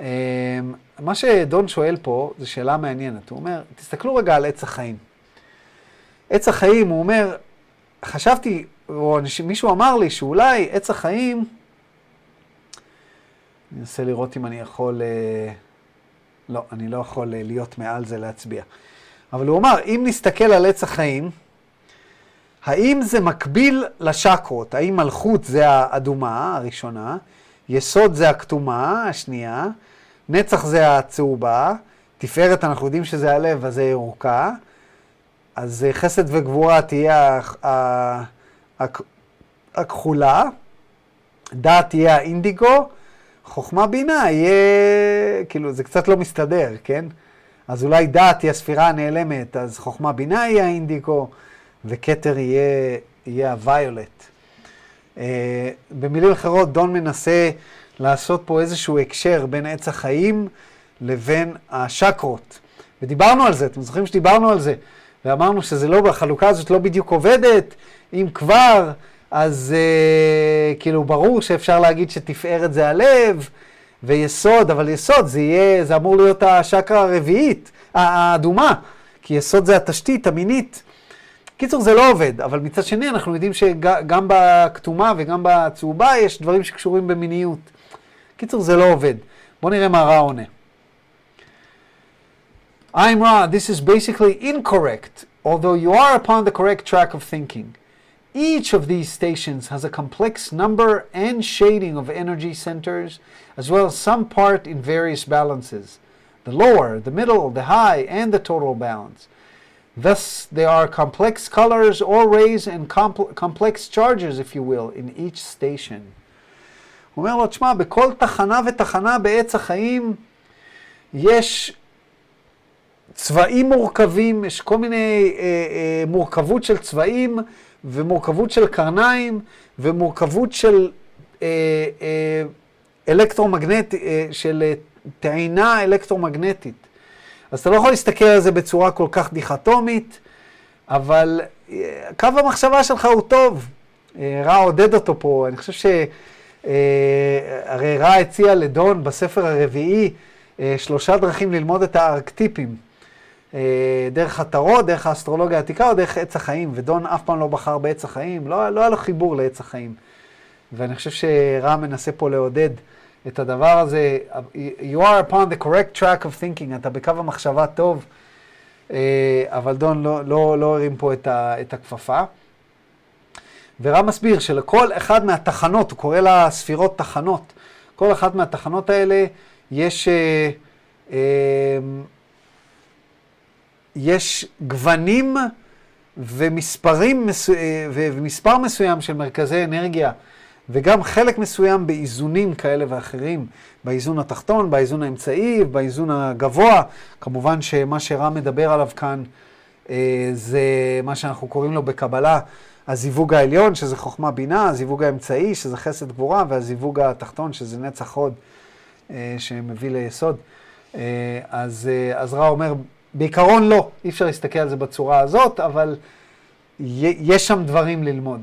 אמ, מה שדון שואל פה זו שאלה מעניינת. הוא אומר, תסתכלו רגע על עץ החיים. עץ החיים, הוא אומר, חשבתי, או מישהו אמר לי שאולי עץ החיים, אני אנסה לראות אם אני יכול, אה, לא, אני לא יכול אה, להיות מעל זה להצביע. אבל הוא אמר, אם נסתכל על עץ החיים, האם זה מקביל לשקרות? האם מלכות זה האדומה הראשונה, יסוד זה הכתומה השנייה, נצח זה הצהובה, תפארת אנחנו יודעים שזה הלב, אז זה ירוקה, אז חסד וגבורה תהיה הכחולה, דעת תהיה האינדיגו, חוכמה בינה יהיה, כאילו זה קצת לא מסתדר, כן? אז אולי דעת היא הספירה הנעלמת, אז חוכמה בינה יהיה האינדיגו. וכתר יהיה, יהיה הוויולט. Uh, במילים אחרות, דון מנסה לעשות פה איזשהו הקשר בין עץ החיים לבין השקרות. ודיברנו על זה, אתם זוכרים שדיברנו על זה, ואמרנו שזה לא, החלוקה הזאת לא בדיוק עובדת, אם כבר, אז uh, כאילו ברור שאפשר להגיד שתפארת זה הלב, ויסוד, אבל יסוד זה יהיה, זה אמור להיות השקרה הרביעית, האדומה, כי יסוד זה התשתית המינית. קיצור, זה לא עובד, אבל מצד שני אנחנו יודעים שגם בכתומה וגם בצהובה יש דברים שקשורים במיניות. קיצור, זה לא עובד. בואו נראה מה רע עונה. I'm Ra, this is basically incorrect, although you are upon the correct track of thinking. Each of these stations has a complex number and shading of energy centers, as well as some part in various balances the lower, the middle, the high, and the total balance. Thus, there are complex colors or rays and compl- complex charges, if you will, in each station. הוא אומר לו, תשמע, בכל תחנה ותחנה בעץ החיים יש צבעים מורכבים, יש כל מיני אה, אה, מורכבות של צבעים ומורכבות של קרניים ומורכבות של אה, אה, אלקטרומגנט, אה, של אה, טעינה אלקטרומגנטית. אז אתה לא יכול להסתכל על זה בצורה כל כך דיכטומית, אבל אה, קו המחשבה שלך הוא טוב. אה, רע עודד אותו פה, אני חושב ש... אה, רע הציע לדון בספר הרביעי שלושה דרכים ללמוד את הארקטיפים. דרך הטרות, דרך האסטרולוגיה העתיקה או דרך עץ החיים, ודון אף פעם לא בחר בעץ החיים, לא, לא היה לו חיבור לעץ החיים. ואני חושב שרם מנסה פה לעודד את הדבר הזה. You are upon the correct track of thinking, אתה בקו המחשבה טוב, אה, אבל דון לא, לא, לא הרים פה את, ה, את הכפפה. ורם מסביר שלכל אחד מהתחנות, הוא קורא לה ספירות תחנות, כל אחת מהתחנות האלה יש, אה, אה, יש גוונים ומספרים, ומספר מסוים של מרכזי אנרגיה, וגם חלק מסוים באיזונים כאלה ואחרים, באיזון התחתון, באיזון האמצעי, באיזון הגבוה. כמובן שמה שרם מדבר עליו כאן זה מה שאנחנו קוראים לו בקבלה הזיווג העליון, שזה חוכמה בינה, הזיווג האמצעי, שזה חסד גבורה, והזיווג התחתון, שזה נצח הוד, אה, שמביא ליסוד. אה, אז, אה, אז רע אומר, בעיקרון לא, אי אפשר להסתכל על זה בצורה הזאת, אבל יש שם דברים ללמוד.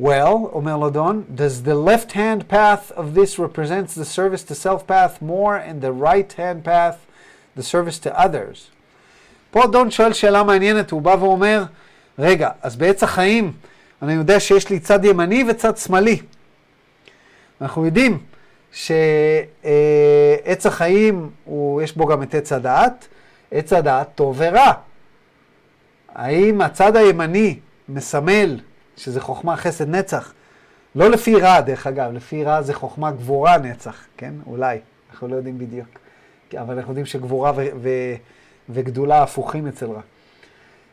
Well, אומר לו דון, does the left hand path of this represents the service to self path more and the right hand path the service to others? פה דון שואל שאלה מעניינת, הוא בא ואומר, רגע, אז בעץ החיים אני יודע שיש לי צד ימני וצד שמאלי. אנחנו יודעים שעץ החיים, הוא, יש בו גם את עץ הדעת, עץ הדעת טוב ורע. האם הצד הימני מסמל שזה חוכמה חסד נצח? לא לפי רע, דרך אגב, לפי רע זה חוכמה גבורה נצח, כן? אולי, אנחנו לא יודעים בדיוק. אבל אנחנו יודעים שגבורה ו- ו- וגדולה הפוכים אצל רע.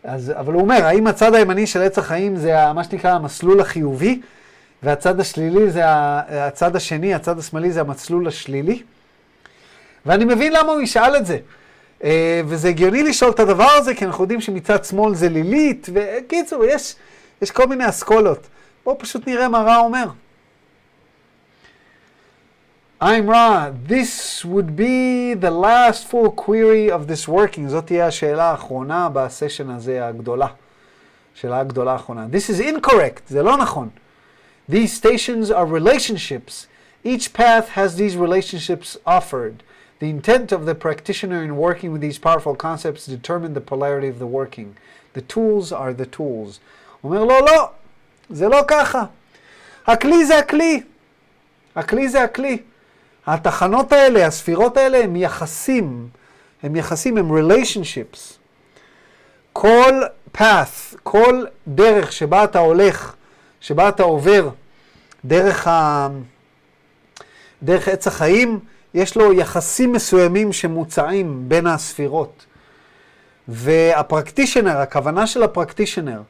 אז, אבל הוא אומר, האם הצד הימני של עץ החיים זה מה שנקרא המסלול החיובי, והצד השלילי זה הצד השני, הצד השמאלי זה המסלול השלילי? ואני מבין למה הוא ישאל את זה. אה, וזה הגיוני לשאול את הדבר הזה, כי אנחנו יודעים שמצד שמאל זה לילית, וקיצור, יש, יש כל מיני אסכולות. בואו פשוט נראה מה רע אומר. I'm Ra, this would be the last full query of this working. זאת תהיה השאלה האחרונה בסשן הזה הגדולה. שאלה הגדולה האחרונה. This is incorrect, זה לא נכון. These stations are relationships. Each path has these relationships offered. The intent of the practitioner in working with these powerful concepts determine the polarity of the working. The tools are the tools. אומר, לא, לא, זה לא ככה. הכלי זה הכלי. הכלי זה הכלי. התחנות האלה, הספירות האלה, הם יחסים. הם יחסים, הם relationships. כל path, כל דרך שבה אתה הולך, שבה אתה עובר דרך, ה... דרך עץ החיים, יש לו יחסים מסוימים שמוצעים בין הספירות. והפרקטישנר, הכוונה של הפרקטישנר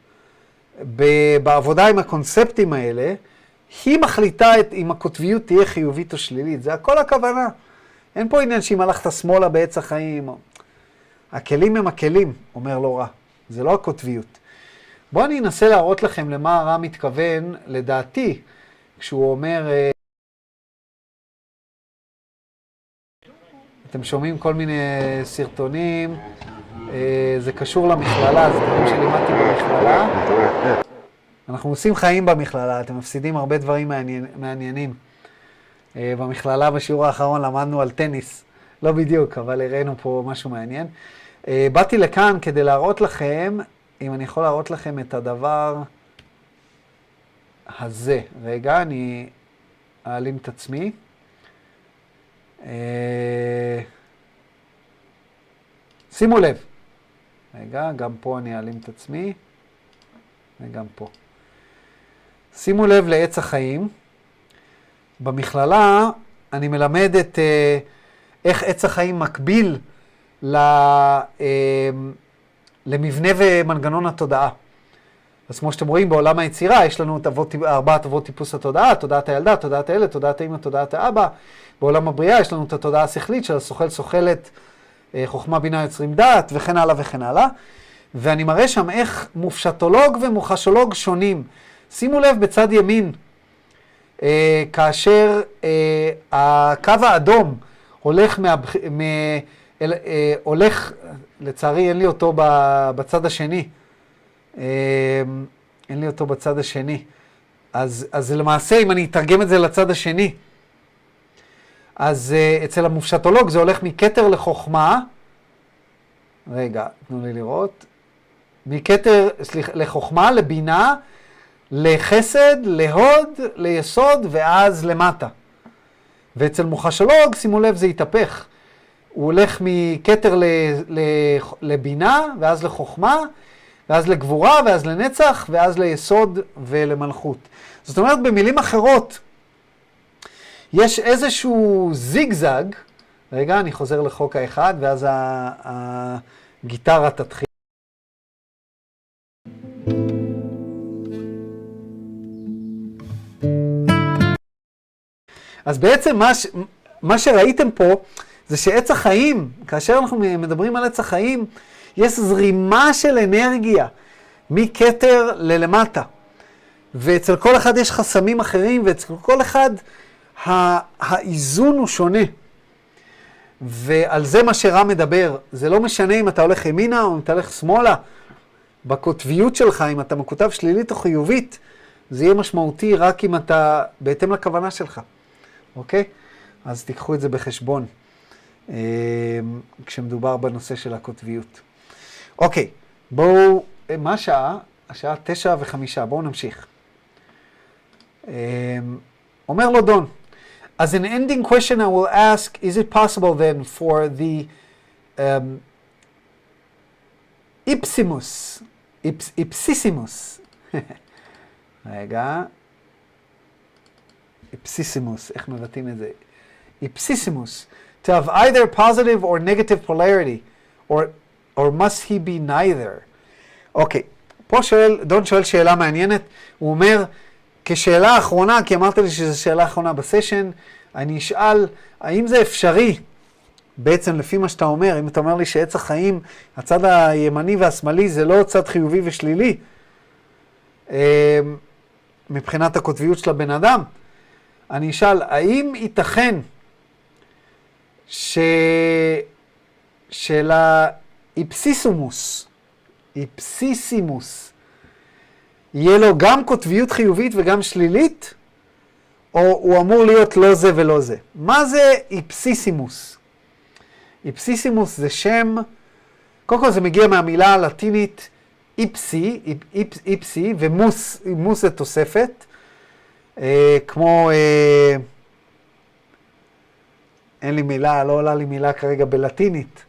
בעבודה עם הקונספטים האלה, היא מחליטה את, אם הקוטביות תהיה חיובית או שלילית. זה הכל הכוונה. אין פה עניין שאם הלכת שמאלה בעץ החיים. הכלים הם הכלים, אומר לא רע. זה לא הקוטביות. בואו אני אנסה להראות לכם למה הרע מתכוון, לדעתי, כשהוא אומר... אה, אתם שומעים כל מיני סרטונים, זה קשור למכללה, זה דברים שלימדתי במכללה. אנחנו עושים חיים במכללה, אתם מפסידים הרבה דברים מעניינים. Uh, במכללה בשיעור האחרון למדנו על טניס, לא בדיוק, אבל הראינו פה משהו מעניין. Uh, באתי לכאן כדי להראות לכם, אם אני יכול להראות לכם את הדבר הזה. רגע, אני אעלים את עצמי. שימו לב. רגע, גם פה אני אעלים את עצמי, וגם פה. שימו לב לעץ החיים. במכללה אני מלמד את אה, איך עץ החיים מקביל ל, אה, למבנה ומנגנון התודעה. אז כמו שאתם רואים, בעולם היצירה יש לנו את אבות, ארבעת אבות טיפוס התודעה, תודעת הילדה, תודעת הילד, תודעת האמא, תודעת האבא. בעולם הבריאה יש לנו את התודעה השכלית של הסוכל סוכלת, חוכמה בינה יוצרים דעת, וכן הלאה וכן הלאה. ואני מראה שם איך מופשטולוג ומוחשולוג שונים. שימו לב בצד ימין, אה, כאשר אה, הקו האדום הולך, מהבח... מ... אל... אה, הולך, לצערי אין לי אותו בצד השני, אה, אין לי אותו בצד השני. אז, אז למעשה, אם אני אתרגם את זה לצד השני, אז uh, אצל המופשטולוג זה הולך מכתר לחוכמה, רגע, תנו לי לראות. מכתר, סליחה, לחוכמה, לבינה, לחסד, להוד, ליסוד, ואז למטה. ואצל מוחשלוג, שימו לב, זה התהפך. הוא הולך מכתר לבינה, ואז לחוכמה, ואז לגבורה, ואז לנצח, ואז ליסוד ולמלכות. זאת אומרת, במילים אחרות, יש איזשהו זיגזג, רגע, אני חוזר לחוק האחד, ואז הגיטרה תתחיל. אז בעצם מה, ש... מה שראיתם פה זה שעץ החיים, כאשר אנחנו מדברים על עץ החיים, יש זרימה של אנרגיה מכתר ללמטה. ואצל כל אחד יש חסמים אחרים, ואצל כל אחד האיזון הוא שונה. ועל זה מה שרם מדבר. זה לא משנה אם אתה הולך ימינה או אם אתה הולך שמאלה. בקוטביות שלך, אם אתה מקוטב שלילית או חיובית, זה יהיה משמעותי רק אם אתה בהתאם לכוונה שלך, אוקיי? אז תיקחו את זה בחשבון אה, כשמדובר בנושא של הקוטביות. אוקיי, בואו, מה השעה? השעה תשע וחמישה, בואו נמשיך. אה, אומר לו דון, As an ending question, I will ask Is it possible then for the um, ipsimus, ips, ipsissimus, <laughs> רגע, ipsissimus, איך מבטאים את זה? ipsissimus, to have either positive or negative polarity, or, or must he be neither? אוקיי, okay. פה שואל, דון שואל שאלה מעניינת, הוא אומר, כשאלה אחרונה, כי אמרת לי שזו שאלה אחרונה בסשן, אני אשאל, האם זה אפשרי, בעצם לפי מה שאתה אומר, אם אתה אומר לי שעץ החיים, הצד הימני והשמאלי זה לא צד חיובי ושלילי, אה, מבחינת הקוטביות של הבן אדם, אני אשאל, האם ייתכן ש... של האיפסיסומוס, איפסיסימוס, יהיה לו גם קוטביות חיובית וגם שלילית, או הוא אמור להיות לא זה ולא זה. מה זה איפסיסימוס? איפסיסימוס זה שם, קודם כל זה מגיע מהמילה הלטינית איפסי, איפ, איפ, איפסי, ומוס, מוס זה תוספת, אה, כמו, אה, אין לי מילה, לא עולה לי מילה כרגע בלטינית,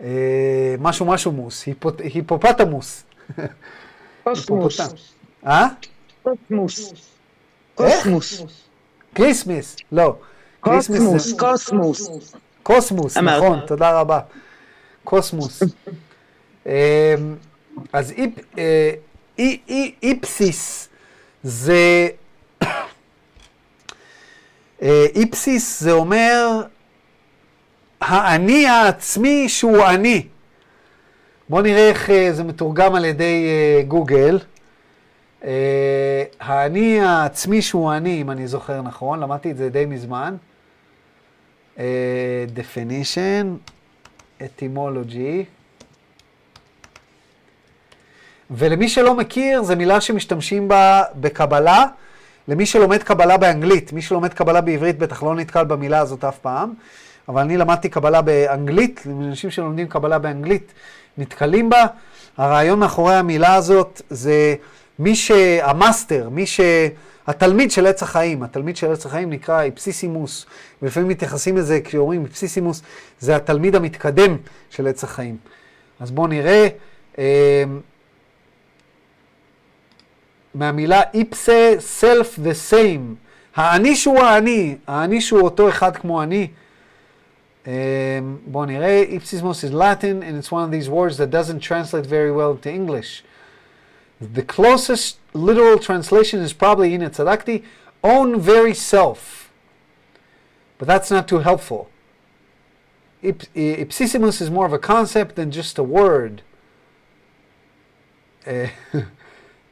אה, משהו משהו מוס, היפוט, היפופטמוס. <laughs> קוסמוס. אה? קוסמוס. קוסמוס. Christmas, לא. קוסמוס, קוסמוס. קוסמוס, נכון, תודה רבה. קוסמוס. אמ, אז אה, ipsis זה... אה, ipsis זה אומר האני העצמי שהוא אני. בואו נראה איך אה, זה מתורגם על ידי אה, גוגל. אה, האני העצמי שהוא אני, אם אני זוכר נכון, למדתי את זה די מזמן. definition, etymology. ולמי שלא מכיר, זו מילה שמשתמשים בה בקבלה. למי שלומד קבלה באנגלית, מי שלומד קבלה בעברית בטח לא נתקל במילה הזאת אף פעם, אבל אני למדתי קבלה באנגלית, אנשים שלומדים קבלה באנגלית נתקלים בה. הרעיון מאחורי המילה הזאת זה מי שהמאסטר, מי שהתלמיד של עץ החיים, התלמיד של עץ החיים נקרא איפסיסימוס, ולפעמים מתייחסים לזה כשאומרים איפסיסימוס, זה התלמיד המתקדם של עץ החיים. אז בואו נראה, אה, מהמילה איפסה, סלף וסיים, האני שהוא האני, האני שהוא אותו אחד כמו אני, Um, בואו נראה, Ipsismos is Latin and it's one of these words that doesn't translate very well to English. The closest literal translation is probably in Tzadakti, own very self. But that's not too helpful. Ip, ipsissimus is more of a concept than just a word.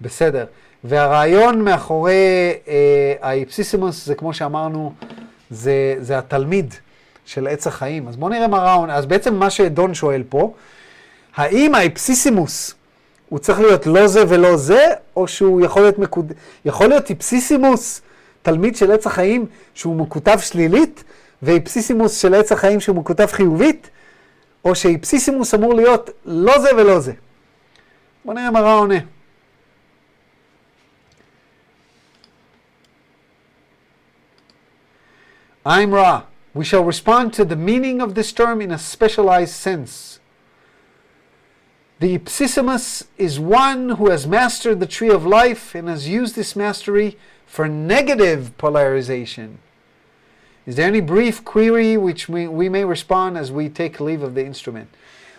בסדר. והרעיון מאחורי האיפסיסימוס זה כמו שאמרנו, זה, זה התלמיד. של עץ החיים. אז בואו נראה מה ראון, אז בעצם מה שדון שואל פה, האם האפסיסימוס הוא צריך להיות לא זה ולא זה, או שהוא יכול להיות מקוד... יכול להיות איפסיסימוס, תלמיד של עץ החיים, שהוא מקוטב שלילית, ואיפסיסימוס של עץ החיים שהוא מקוטב חיובית? או שאיפסיסימוס אמור להיות לא זה ולא זה. בואו נראה מה רע עונה. I'm Ra. We shall respond to the meaning of this term in a specialized sense. The Ipsissimus is one who has mastered the tree of life and has used this mastery for negative polarization. Is there any brief query which we, we may respond as we take leave of the instrument?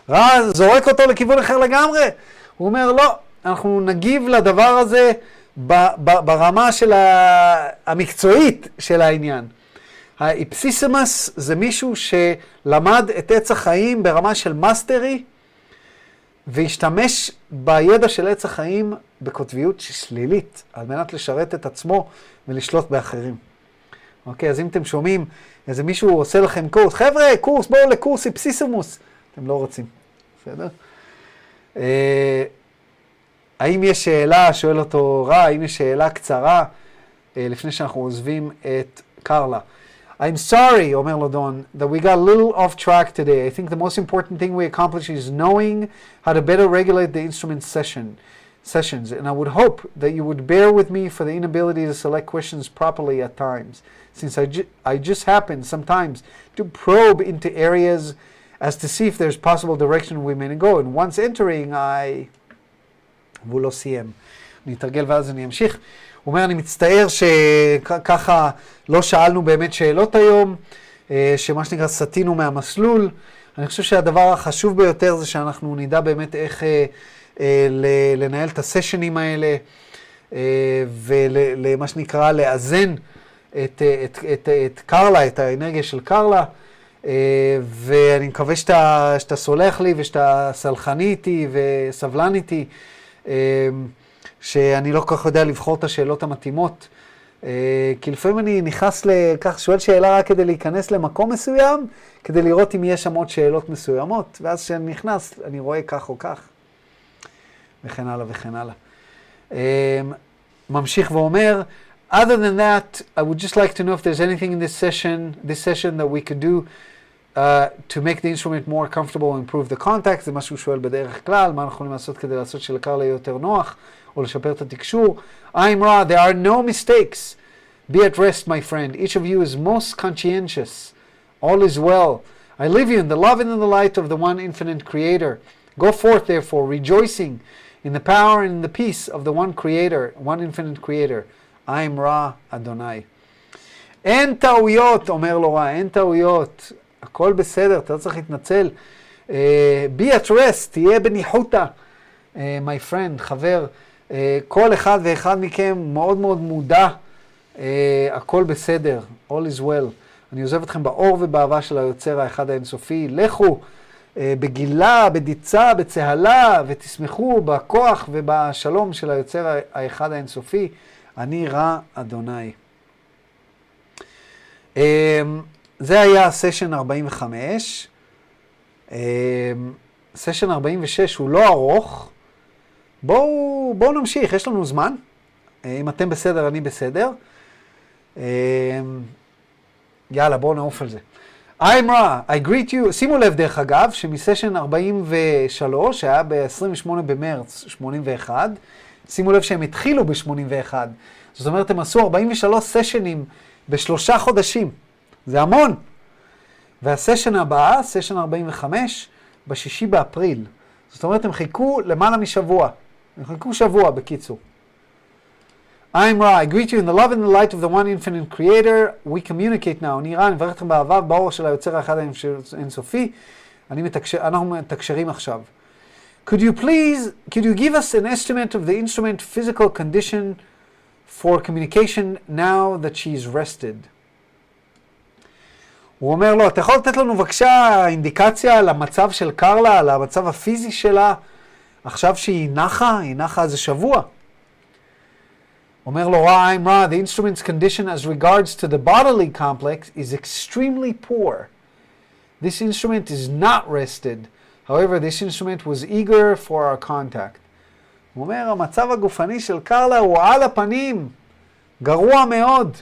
רע זורק אותו לכיוון אחר לגמרי. הוא אומר, לא, אנחנו נגיב לדבר הזה ברמה של המקצועית של העניין. ה ipsissimus זה מישהו שלמד את עץ החיים ברמה של mastery, והשתמש בידע של עץ החיים בקוטביות שלילית, על מנת לשרת את עצמו ולשלוט באחרים. אוקיי, אז אם אתם שומעים איזה מישהו עושה לכם קורס, חבר'ה, קורס, בואו לקורס איפסיסימוס, אתם לא רוצים, בסדר? אה, האם יש שאלה, שואל אותו רע, האם יש שאלה קצרה, אה, לפני שאנחנו עוזבים את קרלה? I'm sorry, Omer Lodon, that we got a little off track today. I think the most important thing we accomplish is knowing how to better regulate the instrument session sessions, and I would hope that you would bear with me for the inability to select questions properly at times, since I, ju- I just happen sometimes to probe into areas as to see if there's possible direction we may go, and once entering, I... והוא לא סיים. אני אתרגל ואז אני אמשיך. אומר, אני מצטער שככה לא שאלנו באמת שאלות היום, אה, שמה שנקרא סטינו מהמסלול. אני חושב שהדבר החשוב ביותר זה שאנחנו נדע באמת איך אה, אה, לנהל את הסשנים האלה, ולמה שנקרא לאזן את, את, את, את קרלה, את האנרגיה של קרלה. ואני מקווה שאתה, שאתה סולח לי ושאתה סלחני איתי וסבלן איתי. שאני לא כל כך יודע לבחור את השאלות המתאימות. אה, כי לפעמים אני נכנס לכך, שואל שאלה רק כדי להיכנס למקום מסוים, כדי לראות אם יש שם עוד שאלות מסוימות, ואז כשאני נכנס, אני רואה כך או כך, וכן הלאה וכן הלאה. אה, ממשיך ואומר, other than that, I would just like to know if there's anything in this session, this session that we could do uh, to make the instrument more comfortable and improve the contact, זה מה שהוא שואל בדרך כלל, מה אנחנו יכולים לעשות כדי לעשות שלקר יהיה יותר נוח. או לשפר את התקשור. I'm raw, there are no mistakes. Be at rest, my friend. Each of you is most conscientious. All is well. I leave you in the love and in the light of the one infinite Creator. Go forth, therefore, rejoicing in the power and in the peace of the one Creator, one infinite Creator. I am Ra Adonai. אין טעויות, אומר לו רע, אין טעויות. הכל בסדר, אתה לא צריך להתנצל. Uh, be at rest, תהיה בניחותא. Uh, my friend, חבר. אה, כל אחד ואחד מכם מאוד מאוד מודע, אה, הכל בסדר, all is well. אני עוזב אתכם באור ובאהבה של היוצר האחד האינסופי. לכו אה, בגילה, בדיצה, בצהלה, ותשמחו בכוח ובשלום של היוצר האחד האינסופי. אני רע אדוני. זה היה סשן 45. סשן 46 הוא לא ארוך. בואו, בואו נמשיך, יש לנו זמן. אה, אם אתם בסדר, אני בסדר. אה, יאללה, בואו נעוף על זה. I'm Ra, I greet you, שימו לב דרך אגב, שמסשן 43, שהיה ב-28 במרץ 81, שימו לב שהם התחילו ב-81. זאת אומרת, הם עשו 43 סשנים בשלושה חודשים. זה המון. והסשן הבא, סשן 45, בשישי באפריל. זאת אומרת, הם חיכו למעלה משבוע. חיכו שבוע בקיצור. I'm Ra, I greet you in the love and the light of the one infinite creator. We communicate now. אני רע, אני מברך אתכם באהבה באור של היוצר האחד האינסופי. מתקשר, אנחנו מתקשרים עכשיו. Could you please, could you give us an estimate of the instrument physical condition for communication now that she is rested? הוא אומר לו, אתה יכול לתת לנו בבקשה אינדיקציה על המצב של קרלה, על המצב הפיזי שלה? עכשיו שהיא נחה, היא נחה איזה שבוע. אומר לו I'm Ra, the instrument's condition as regards to the bodily complex is extremely poor. This instrument is not rested. However, this instrument was eager for our contact. הוא אומר, המצב הגופני של קרלה הוא על הפנים, גרוע מאוד.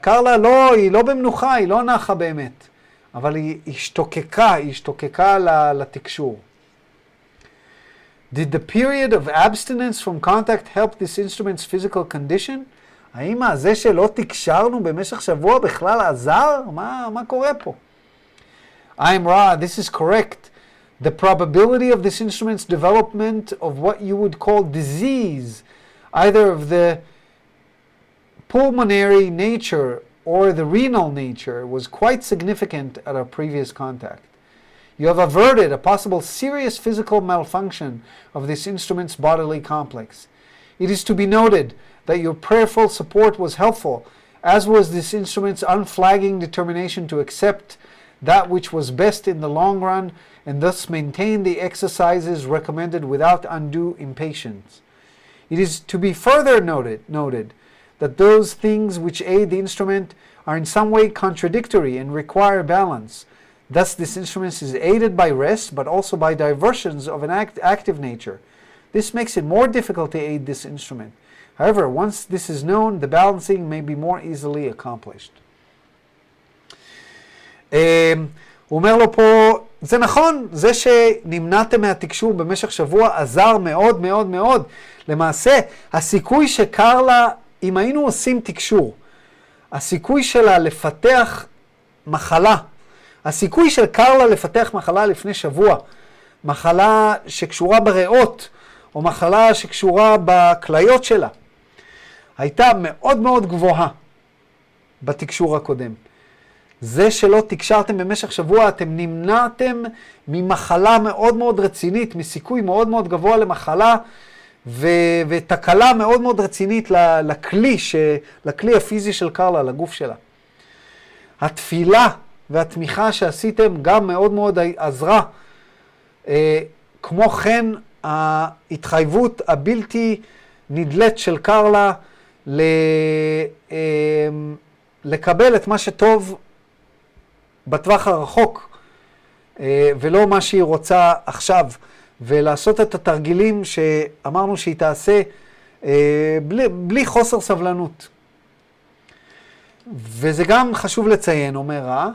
קרלה לא, היא לא במנוחה, היא לא נחה באמת. אבל היא השתוקקה, היא השתוקקה לתקשור. Did the period of abstinence from contact help this instrument's physical condition? האם זה שלא תקשרנו במשך שבוע בכלל עזר? מה, מה קורה פה? I'm raw, this is correct. The probability of this instrument's development of what you would call disease, either of the pulmonary nature or the renal nature, was quite significant at our previous contact. You have averted a possible serious physical malfunction of this instrument's bodily complex. It is to be noted that your prayerful support was helpful, as was this instrument's unflagging determination to accept that which was best in the long run and thus maintain the exercises recommended without undue impatience. It is to be further noted, noted that those things which aid the instrument are in some way contradictory and require balance, Thus, this instrument is aided by rest, but also by diversions of an act active nature. This makes it more difficult to aid this instrument. However, once this is known, the balancing may be more easily accomplished. הוא אומר לו פה, זה נכון, זה שנמנעתם מהתקשור במשך שבוע עזר מאוד מאוד מאוד. למעשה, הסיכוי שקר לה, אם היינו עושים תקשור, הסיכוי שלה לפתח מחלה הסיכוי של קרלה לפתח מחלה לפני שבוע, מחלה שקשורה בריאות, או מחלה שקשורה בכליות שלה, הייתה מאוד מאוד גבוהה בתקשור הקודם. זה שלא תקשרתם במשך שבוע, אתם נמנעתם ממחלה מאוד מאוד רצינית, מסיכוי מאוד מאוד גבוה למחלה ו- ותקלה מאוד מאוד רצינית לכלי, ש- לכלי הפיזי של קרלה, לגוף שלה. התפילה והתמיכה שעשיתם גם מאוד מאוד עזרה. אה, כמו כן, ההתחייבות הבלתי נדלית של קרלה ל, אה, לקבל את מה שטוב בטווח הרחוק, אה, ולא מה שהיא רוצה עכשיו, ולעשות את התרגילים שאמרנו שהיא תעשה אה, בלי, בלי חוסר סבלנות. וזה גם חשוב לציין, אומר רע,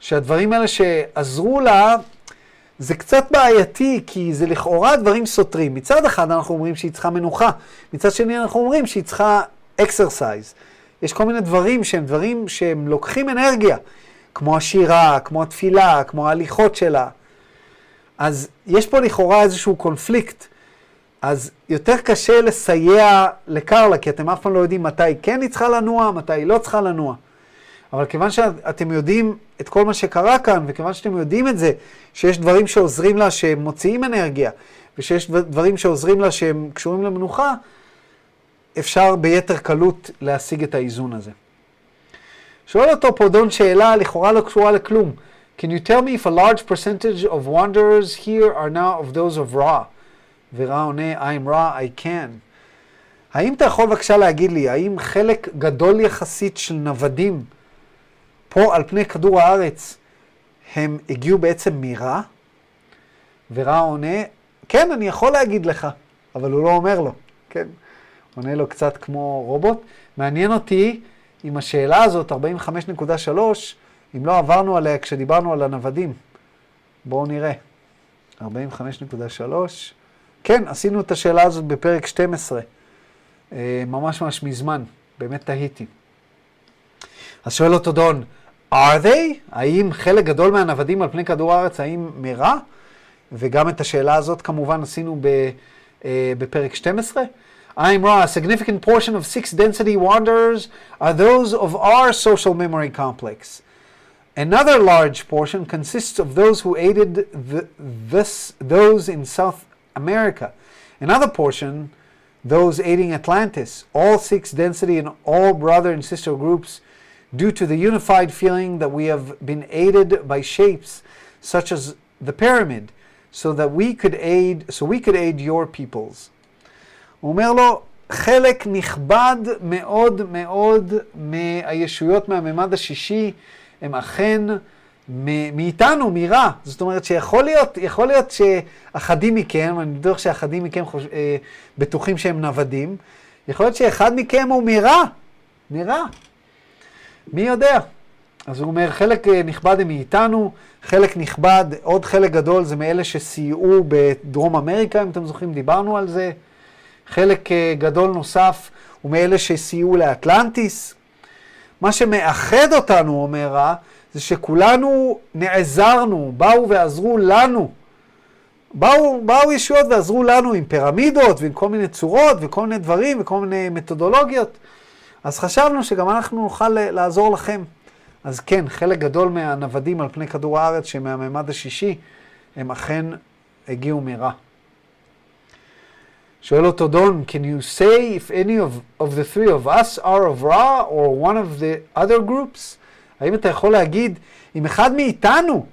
שהדברים האלה שעזרו לה, זה קצת בעייתי, כי זה לכאורה דברים סותרים. מצד אחד אנחנו אומרים שהיא צריכה מנוחה, מצד שני אנחנו אומרים שהיא צריכה exercise. יש כל מיני דברים שהם דברים שהם לוקחים אנרגיה, כמו השירה, כמו התפילה, כמו ההליכות שלה. אז יש פה לכאורה איזשהו קונפליקט. אז יותר קשה לסייע לקרלה, כי אתם אף פעם לא יודעים מתי כן היא צריכה לנוע, מתי היא לא צריכה לנוע. אבל כיוון שאתם יודעים את כל מה שקרה כאן, וכיוון שאתם יודעים את זה, שיש דברים שעוזרים לה שהם מוציאים אנרגיה, ושיש דברים שעוזרים לה שהם קשורים למנוחה, אפשר ביתר קלות להשיג את האיזון הזה. שואל אותו פה דון שאלה לכאורה לא קשורה לכלום. Can you tell me if a large percentage of wanderers here are now of those of Ra? ורע עונה, I'm Ra, I can. האם אתה יכול בבקשה להגיד לי, האם חלק גדול יחסית של נוודים פה על פני כדור הארץ הם הגיעו בעצם מרע, ורע עונה, כן, אני יכול להגיד לך, אבל הוא לא אומר לו, כן? עונה לו קצת כמו רובוט. מעניין אותי אם השאלה הזאת, 45.3, אם לא עברנו עליה כשדיברנו על הנוודים. בואו נראה. 45.3, כן, עשינו את השאלה הזאת בפרק 12, אה, ממש ממש מזמן, באמת תהיתי. אז שואל אותו דון, are they? האם חלק גדול מהנוודים על פני כדור הארץ, האם מרע? וגם את השאלה הזאת כמובן עשינו ב, uh, בפרק 12. I'm raw. A significant portion of six density wanderers are those of our social memory complex. Another large portion consists of those who aided the, this, those in South America. Another portion, those aiding Atlantis. All six density and all brother and sister groups due to the unified feeling that we have been aided by shapes such as the pyramid, so that we could aid, so we could aid your peoples. חלק נכבד מאוד מאוד מהישויות מהממד השישי הם אכן מאיתנו, מרע. זאת אומרת שיכול להיות, יכול להיות שאחדים מכם, אני בטוח שאחדים מכם חוש... אה, בטוחים שהם נוודים, יכול להיות שאחד מכם הוא מרע, מרע. מי יודע? אז הוא אומר, חלק אה, נכבד הם מאיתנו, חלק נכבד, עוד חלק גדול זה מאלה שסייעו בדרום אמריקה, אם אתם זוכרים, דיברנו על זה. חלק אה, גדול נוסף הוא מאלה שסייעו לאטלנטיס. מה שמאחד אותנו, אומר רע, זה שכולנו נעזרנו, באו ועזרו לנו. באו, באו ישויות ועזרו לנו עם פירמידות ועם כל מיני צורות וכל מיני דברים וכל מיני מתודולוגיות. אז חשבנו שגם אנחנו נוכל לעזור לכם. אז כן, חלק גדול מהנוודים על פני כדור הארץ שמהמימד השישי, הם אכן הגיעו מרע. שואל אותו דון, can you say if any of, of the three of us are of Ra or one of the other groups? האם אתה יכול להגיד אם אחד מאיתנו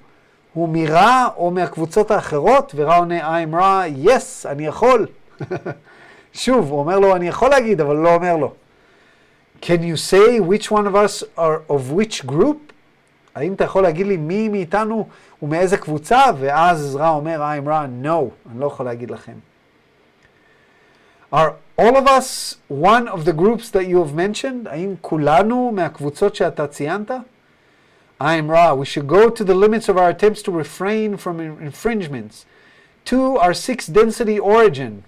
הוא מרע או מהקבוצות האחרות? ורע עונה, I'm רע, yes, אני יכול. <laughs> שוב, הוא אומר לו, אני יכול להגיד, אבל לא אומר לו. Can you say which one of us are of which group? האם אתה יכול להגיד לי מי מאיתנו הוא מאיזה קבוצה? ואז רע אומר, I'm רע, no, אני לא יכול להגיד לכם. Are all of us one of the groups that you have mentioned? האם כולנו מהקבוצות שאתה ציינת? I'm Ra. We should go to the limits of our attempts to refrain from infringements. Two, our sixth density origin.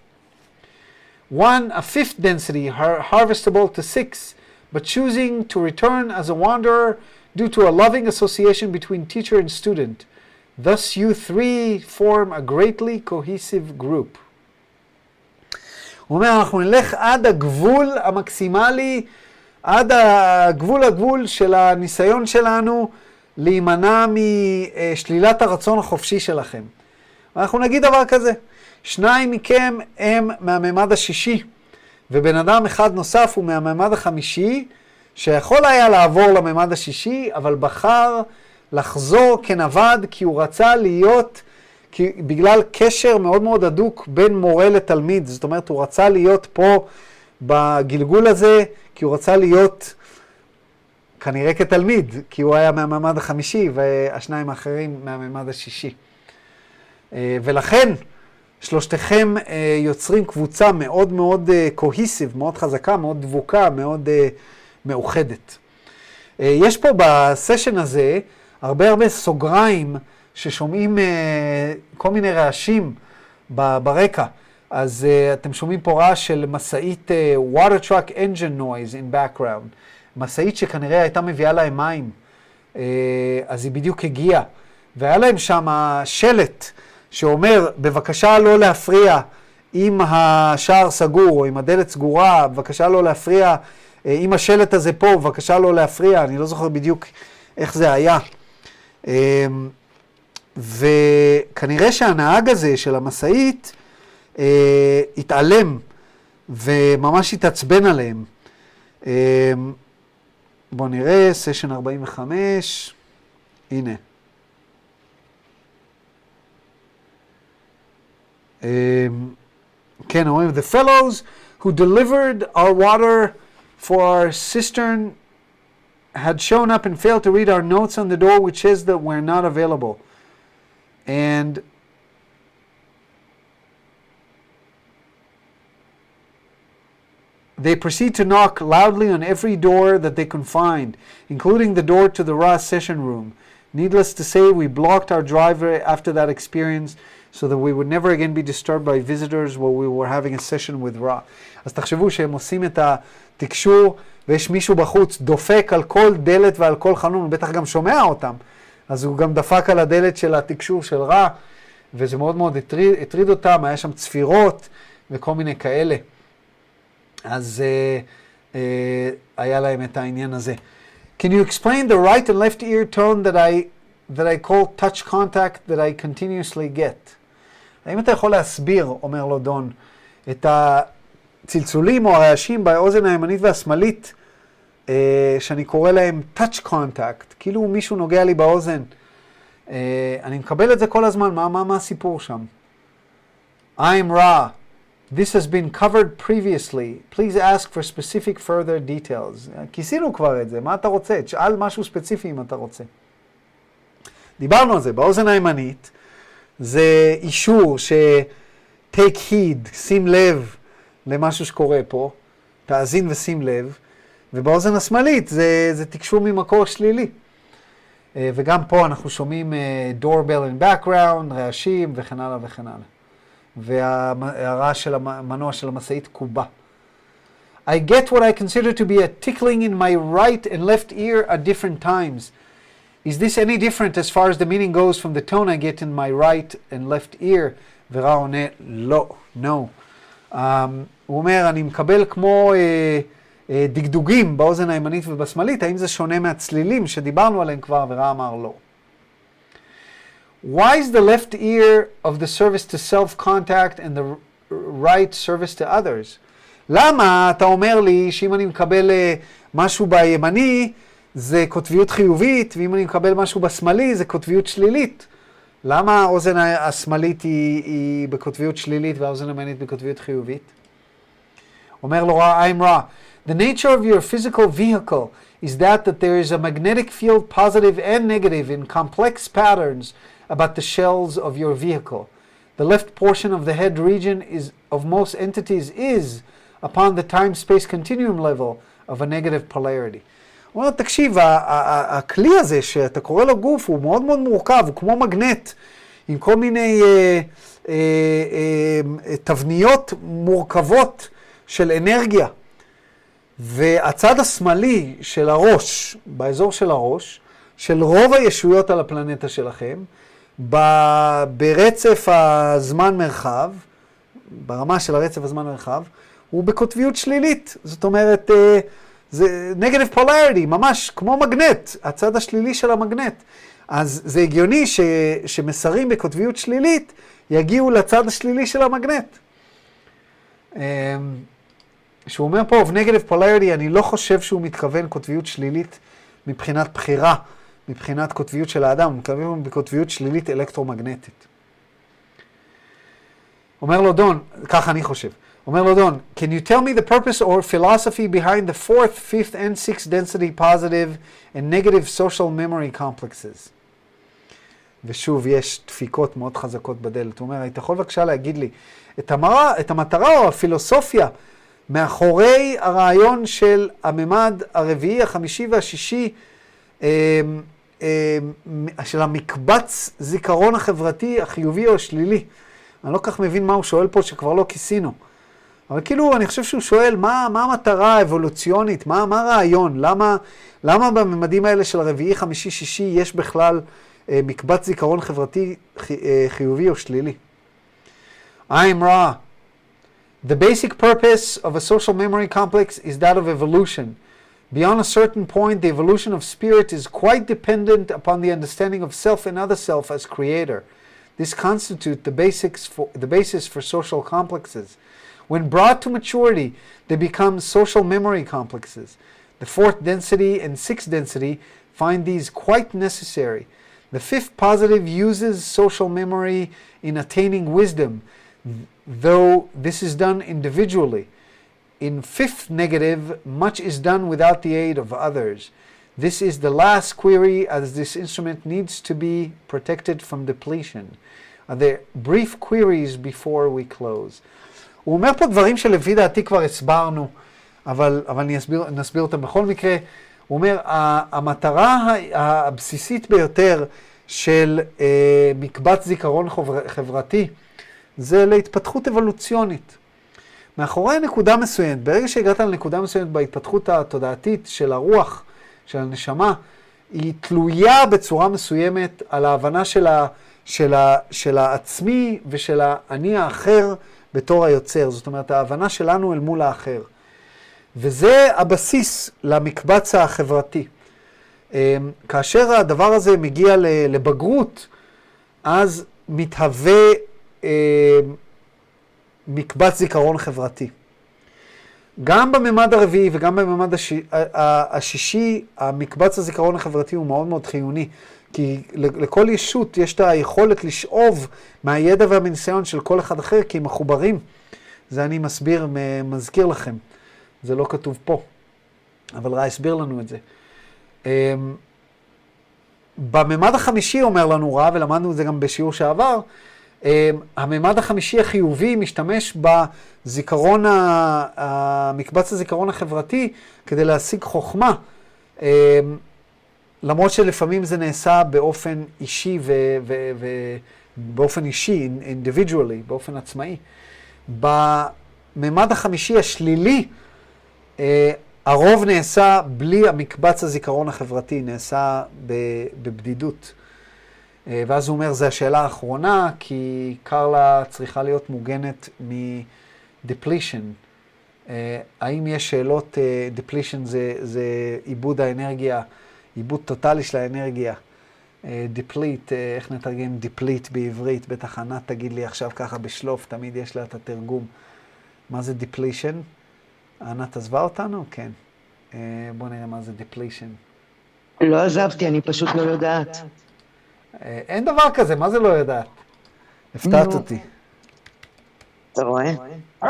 One, a fifth density har harvestable to six, but choosing to return as a wanderer due to a loving association between teacher and student. Thus, you three form a greatly cohesive group. הוא אומר, אנחנו נלך עד הגבול המקסימלי, עד הגבול הגבול של הניסיון שלנו להימנע משלילת הרצון החופשי שלכם. אנחנו נגיד דבר כזה, שניים מכם הם מהממד השישי, ובן אדם אחד נוסף הוא מהממד החמישי, שיכול היה לעבור לממד השישי, אבל בחר לחזור כנווד כי הוא רצה להיות כי בגלל קשר מאוד מאוד הדוק בין מורה לתלמיד, זאת אומרת, הוא רצה להיות פה בגלגול הזה, כי הוא רצה להיות כנראה כתלמיד, כי הוא היה מהמעמד החמישי והשניים האחרים מהמעמד השישי. אה, ולכן, שלושתכם אה, יוצרים קבוצה מאוד מאוד קוהיסיב, אה, מאוד חזקה, מאוד דבוקה, מאוד מאוחדת. יש פה בסשן הזה הרבה הרבה סוגריים ששומעים uh, כל מיני רעשים ברקע. אז uh, אתם שומעים פה רעש של משאית uh, water truck engine noise in background. משאית שכנראה הייתה מביאה להם מים, uh, אז היא בדיוק הגיעה. והיה להם שם שלט שאומר, בבקשה לא להפריע אם השער סגור או אם הדלת סגורה, בבקשה לא להפריע, uh, אם השלט הזה פה, בבקשה לא להפריע, אני לא זוכר בדיוק איך זה היה. Uh, וכנראה שהנהג הזה של המשאית אה, התעלם וממש התעצבן עליהם. אה, בואו נראה, סשן 45, הנה. um, Ken Oem, the fellows who delivered our water for our cistern had shown up and failed to read our notes on the door, which says that we're not available. And they proceed to knock loudly on every door that they can find, including the door to the Ra session room. Needless to say, we blocked our driveway after that experience so that we would never again be disturbed by visitors while we were having a session with Ra. אז תחשבו שהם עושים את התקשור ויש מישהו בחוץ דופק על כל דלת ועל כל חלון, הוא בטח גם שומע אותם. אז הוא גם דפק על הדלת של התקשור של רע, וזה מאוד מאוד הטריד, הטריד אותם, היה שם צפירות וכל מיני כאלה. אז uh, uh, היה להם את העניין הזה. Can you explain the right and left ear tone that I, that I call touch contact that I continuously get? האם אתה יכול להסביר, אומר לו דון, את הצלצולים או הרעשים באוזן הימנית והשמאלית uh, שאני קורא להם touch contact, כאילו מישהו נוגע לי באוזן. Uh, אני מקבל את זה כל הזמן, מה, מה, מה הסיפור שם? I'm raw. This has been covered previously. Please ask for specific further details. כיסינו כבר את זה, מה אתה רוצה? תשאל משהו ספציפי אם אתה רוצה. דיברנו על זה, באוזן הימנית זה אישור ש- take heed, שים לב למשהו שקורה פה, תאזין ושים לב. ובאוזן השמאלית זה, זה תקשור ממקור שלילי. אה, וגם פה אנחנו שומעים doorbell in background, רעשים וכן הלאה וכן הלאה. והרעש של המנוע של המשאית קובה. I get what I consider to be a tickling in my right and left ear at different times. Is this any different as far as the meaning goes from the tone I get in my right and left ear? ורע עונה, לא, no. Um, הוא אומר, אני מקבל כמו uh, uh, דגדוגים באוזן הימנית ובשמאלית, האם זה שונה מהצלילים שדיברנו עליהם כבר, ורע אמר לא. Why is the left ear of the service to self-contact and the right service to others? למה אתה אומר לי שאם אני מקבל uh, משהו בימני זה קוטביות חיובית, ואם אני מקבל משהו בשמאלי זה קוטביות שלילית? למה האוזן השמאלית היא, היא בקוטביות שלילית והאוזן הימנית בקוטביות חיובית? אומר לו I'm רע. The nature of your physical vehicle is that that there is a magnetic field positive and negative in complex patterns about the shells of your vehicle. The left portion of the head region is of most entities is upon the time-space continuum level of a negative polarity. הוא אומר, תקשיב, הכלי הזה שאתה קורא לו גוף הוא מאוד מאוד מורכב, הוא כמו מגנט, עם כל מיני אה, אה, אה, תבניות מורכבות של אנרגיה. והצד השמאלי של הראש, באזור של הראש, של רוב הישויות על הפלנטה שלכם, ברצף הזמן-מרחב, ברמה של הרצף הזמן-מרחב, הוא בקוטביות שלילית. זאת אומרת, אה, זה נגטיב פולריטי, ממש כמו מגנט, הצד השלילי של המגנט. אז זה הגיוני ש, שמסרים בקוטביות שלילית יגיעו לצד השלילי של המגנט. אמ, שהוא אומר פה of negative polarity, אני לא חושב שהוא מתכוון קוטביות שלילית מבחינת בחירה, מבחינת קוטביות של האדם, הוא מתכוון בקוטביות שלילית אלקטרומגנטית. אומר לו דון, ככה אני חושב. אומר לו דון, can you tell me the purpose or philosophy behind the fourth, fifth and sixth density positive and negative social memory complexes? ושוב, יש דפיקות מאוד חזקות בדלת. הוא אומר, היית יכול בבקשה להגיד לי את, המראה, את המטרה או הפילוסופיה מאחורי הרעיון של הממד הרביעי, החמישי והשישי, אה, אה, של המקבץ זיכרון החברתי החיובי או השלילי. אני לא כך מבין מה הוא שואל פה שכבר לא כיסינו. אבל כאילו, אני חושב שהוא שואל, מה, מה המטרה האבולוציונית? מה, מה הרעיון? למה, למה בממדים האלה של הרביעי, חמישי, שישי, יש בכלל אה, מקבץ זיכרון חברתי חי, אה, חיובי או שלילי? I'm raw. The basic purpose of a social memory complex is that of evolution. Beyond a certain point, the evolution of spirit is quite dependent upon the understanding of self and other self as creator. This constitutes the, basics for, the basis for social complexes. When brought to maturity, they become social memory complexes. The fourth density and sixth density find these quite necessary. The fifth positive uses social memory in attaining wisdom, though this is done individually. In fifth negative, much is done without the aid of others. This is the last query, as this instrument needs to be protected from depletion. Are there brief queries before we close? הוא אומר פה דברים שלפי דעתי כבר הסברנו, אבל, אבל אני אסביר, נסביר אותם בכל מקרה. הוא אומר, המטרה הבסיסית ביותר של אה, מקבץ זיכרון חבר, חברתי זה להתפתחות אבולוציונית. מאחורי נקודה מסוימת, ברגע שהגעת לנקודה מסוימת בהתפתחות התודעתית של הרוח, של הנשמה, היא תלויה בצורה מסוימת על ההבנה של, ה, של, ה, של העצמי ושל האני האחר בתור היוצר. זאת אומרת, ההבנה שלנו אל מול האחר. וזה הבסיס למקבץ החברתי. אמ, כאשר הדבר הזה מגיע לבגרות, אז מתהווה אמ, מקבץ זיכרון חברתי. גם בממד הרביעי וגם בממד השישי, המקבץ הזיכרון החברתי הוא מאוד מאוד חיוני. כי לכל ישות יש את היכולת לשאוב מהידע והמניסיון של כל אחד אחר, כי הם מחוברים. זה אני מסביר, מזכיר לכם. זה לא כתוב פה, אבל רע הסביר לנו את זה. אמ, בממד החמישי אומר לנו רע, ולמדנו את זה גם בשיעור שעבר, אמ, הממד החמישי החיובי משתמש בזיכרון, המקבץ הזיכרון החברתי כדי להשיג חוכמה. למרות שלפעמים זה נעשה באופן אישי ובאופן אישי, individually, באופן עצמאי. בממד החמישי השלילי, אה, הרוב נעשה בלי המקבץ הזיכרון החברתי, נעשה בבדידות. אה, ואז הוא אומר, זו השאלה האחרונה, כי קרלה צריכה להיות מוגנת מ-depletion. אה, האם יש שאלות, depletion זה, זה עיבוד האנרגיה, עיבוד טוטאלי של האנרגיה. deplete, איך נתרגם deplete בעברית? בטח ענת תגיד לי עכשיו ככה בשליף, תמיד יש לה את התרגום. מה זה depletion? ענת עזבה אותנו? כן. אה, בואו נראה מה זה depletion. לא עזבתי, אני פשוט לא יודעת. אה, אין דבר כזה, מה זה לא יודעת? הפתעת אותי. אתה רואה? כן.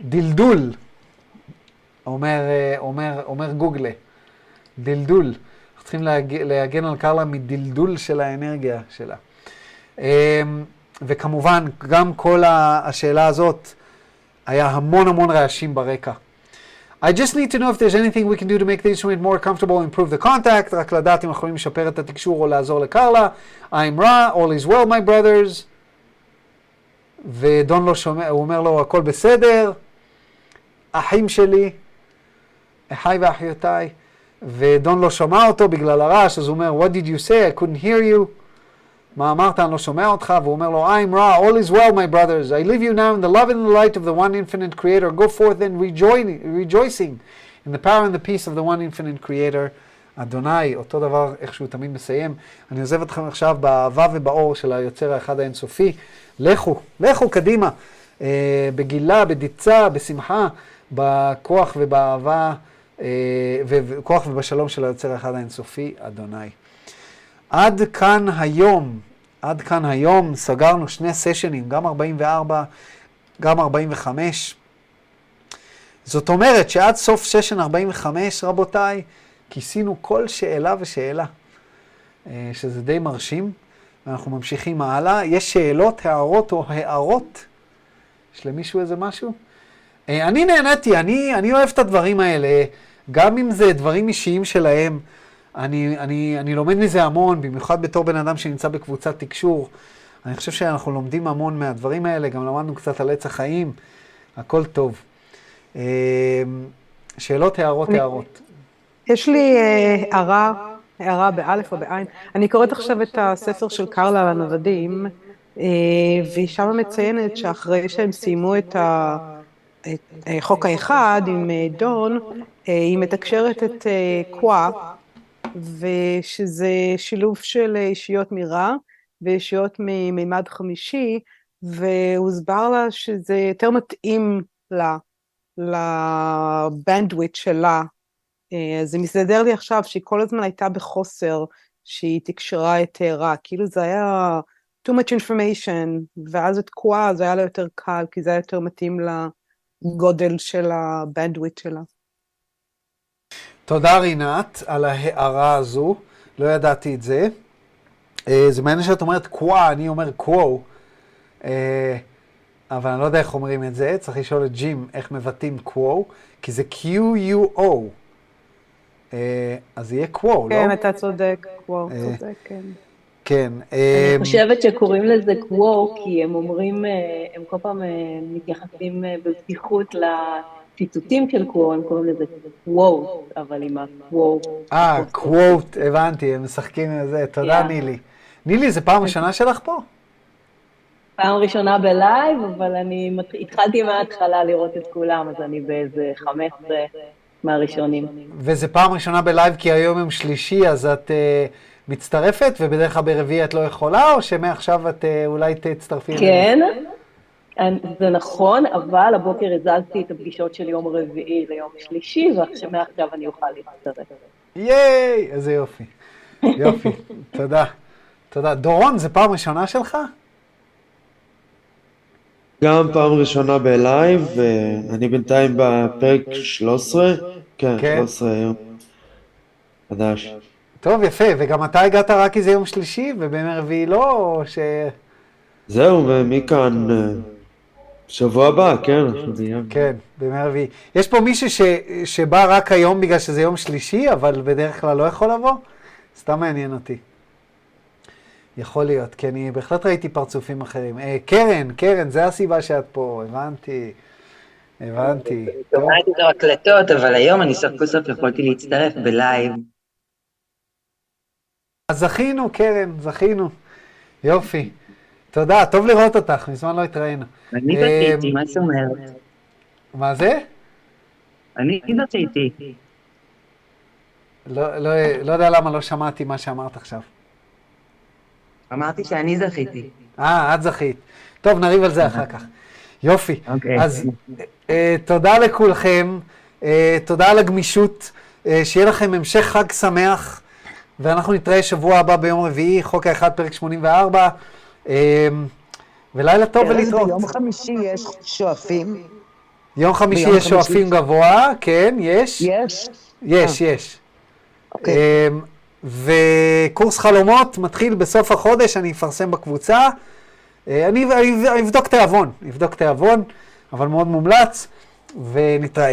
דלדול, אומר, אה, אומר, אומר גוגל'ה, דלדול. אנחנו צריכים להגן על קרלה מדלדול של האנרגיה שלה. וכמובן, גם כל השאלה הזאת, היה המון המון רעשים ברקע. I just need to know if there's anything we can do to make the instrument more comfortable and improve the contact, רק לדעת אם יכולים לשפר את התקשור או לעזור לקרלה. I'm רע, all is well my brothers. ודון לא שומע, הוא אומר לו, הכל בסדר, אחים שלי, אחיי ואחיותיי, ודון לא שמע אותו בגלל הרעש, אז הוא אומר, what did you say? I couldn't hear you. מה אמרת? אני לא שומע אותך. והוא אומר לו, I'm raw, all is well, my brothers. I leave you now in the love and the light of the one infinite creator. Go forth and rejoicing in the power and the peace of the one infinite creator. אדוני, אותו דבר, איך שהוא תמיד מסיים. אני עוזב אתכם עכשיו באהבה ובאור של היוצר האחד האינסופי. לכו, לכו קדימה. אה, בגילה, בדיצה, בשמחה, בכוח ובאהבה, אה, וכוח ובשלום של היוצר האחד האינסופי, אדוני. עד כאן היום, עד כאן היום סגרנו שני סשנים, גם 44, גם 45. זאת אומרת שעד סוף סשן 45, רבותיי, כיסינו כל שאלה ושאלה, אה, שזה די מרשים, ואנחנו ממשיכים הלאה. יש שאלות, הערות או הערות? יש למישהו איזה משהו? אה, אני נהניתי, אני, אני אוהב את הדברים האלה, גם אם זה דברים אישיים שלהם. אני, אני, אני לומד מזה המון, במיוחד בתור בן אדם שנמצא בקבוצת תקשור. אני חושב שאנחנו לומדים המון מהדברים האלה, גם למדנו קצת על עץ החיים, הכל טוב. אה, שאלות, הערות, אני, הערות. יש לי אה, הערה, הערה באלף או בעין. אני קוראת עכשיו את הספר של קרלה על הנוודים, והיא שמה מציינת שאחרי שהם סיימו את ה... את חוק האחד עם דון, היא מתקשרת את קווה, ושזה שילוב של אישיות מרע ואישיות ממימד חמישי, והוסבר לה שזה יותר מתאים לה, לבנדוויט שלה. אה, זה מסתדר לי עכשיו שהיא כל הזמן הייתה בחוסר שהיא תקשרה את רע, כאילו זה היה too much information, ואז את תקועה זה היה לה יותר קל, כי זה היה יותר מתאים לגודל של הבנדוויט שלה. תודה רינת על ההערה הזו, לא ידעתי את זה. אה, זה מעניין שאת אומרת קווה, אני אומר קוו, אה, אבל אני לא יודע איך אומרים את זה, צריך לשאול את ג'ים איך מבטאים קוו, כי זה Q-U-O. אה, אז יהיה קוו, לא? כן, אתה צודק, קוו, צודק, כן. כן. אני חושבת שקוראים לזה quo, כי הם אומרים, הם כל פעם מתייחסים בפתיחות ציטוטים של quo, הם קוראים לזה quote, אבל עם ה quote. אה, quote, הבנתי, הם משחקים עם זה. תודה, yeah. נילי. נילי, זו פעם ראשונה שלך פה? פעם ראשונה בלייב, אבל אני התחלתי מההתחלה לראות את כולם, אז אני באיזה 15 מהראשונים. וזה פעם ראשונה בלייב כי היום יום שלישי, אז את uh, מצטרפת, ובדרך כלל ברביעי את לא יכולה, או שמעכשיו את uh, אולי תצטרפי? כן. זה נכון, אבל הבוקר הזזתי את הפגישות של יום רביעי ליום שלישי, ומעכשיו אני אוכל להצטרף. ייי, איזה יופי. יופי, <laughs> תודה. תודה. דורון, זו פעם ראשונה שלך? גם פעם ראשונה בלייב, ואני בינתיים בפרק 13. כן, כן. 13 היום. חדש. טוב, יפה, וגם אתה הגעת רק כי זה יום שלישי, ובימי רביעי לא, או ש... זהו, ומכאן שבוע הבא, כן, אנחנו נהיה. כן, בימי רביעי. יש פה מישהו ש, שבא רק היום בגלל שזה יום שלישי, אבל בדרך כלל לא יכול לבוא? סתם מעניין אותי. יכול להיות, כי אני בהחלט ראיתי פרצופים אחרים. אה, קרן, קרן, זה הסיבה שאת פה, הבנתי. הבנתי. שמעתי את ההקלטות, אבל היום אני סוף כל סוף יכולתי להצטרף בלייב. אז זכינו, קרן, זכינו. יופי. תודה, טוב לראות אותך, מזמן לא התראינו. אני זכיתי, מה זאת אומרת? מה זה? אני זכיתי. לא, לא, לא יודע למה לא שמעתי מה שאמרת עכשיו. אמרתי שאני זכיתי. אה, את זכית. טוב, נריב על זה אחר כך. יופי. אוקיי. אז אה, תודה לכולכם, אה, תודה על הגמישות, אה, שיהיה לכם המשך חג שמח, ואנחנו נתראה שבוע הבא ביום רביעי, חוק האחד, פרק 84, אה, ולילה טוב ארז, ולהתראות. ביום חמישי יש שואפים? יום חמישי יש. שואפים גבוה, כן, יש. יש? יש, יש. אוקיי. אמ, וקורס חלומות מתחיל בסוף החודש, אני אפרסם בקבוצה. אה, אני אבדוק תיאבון, אבדוק תיאבון, אבל מאוד מומלץ, ונתראה.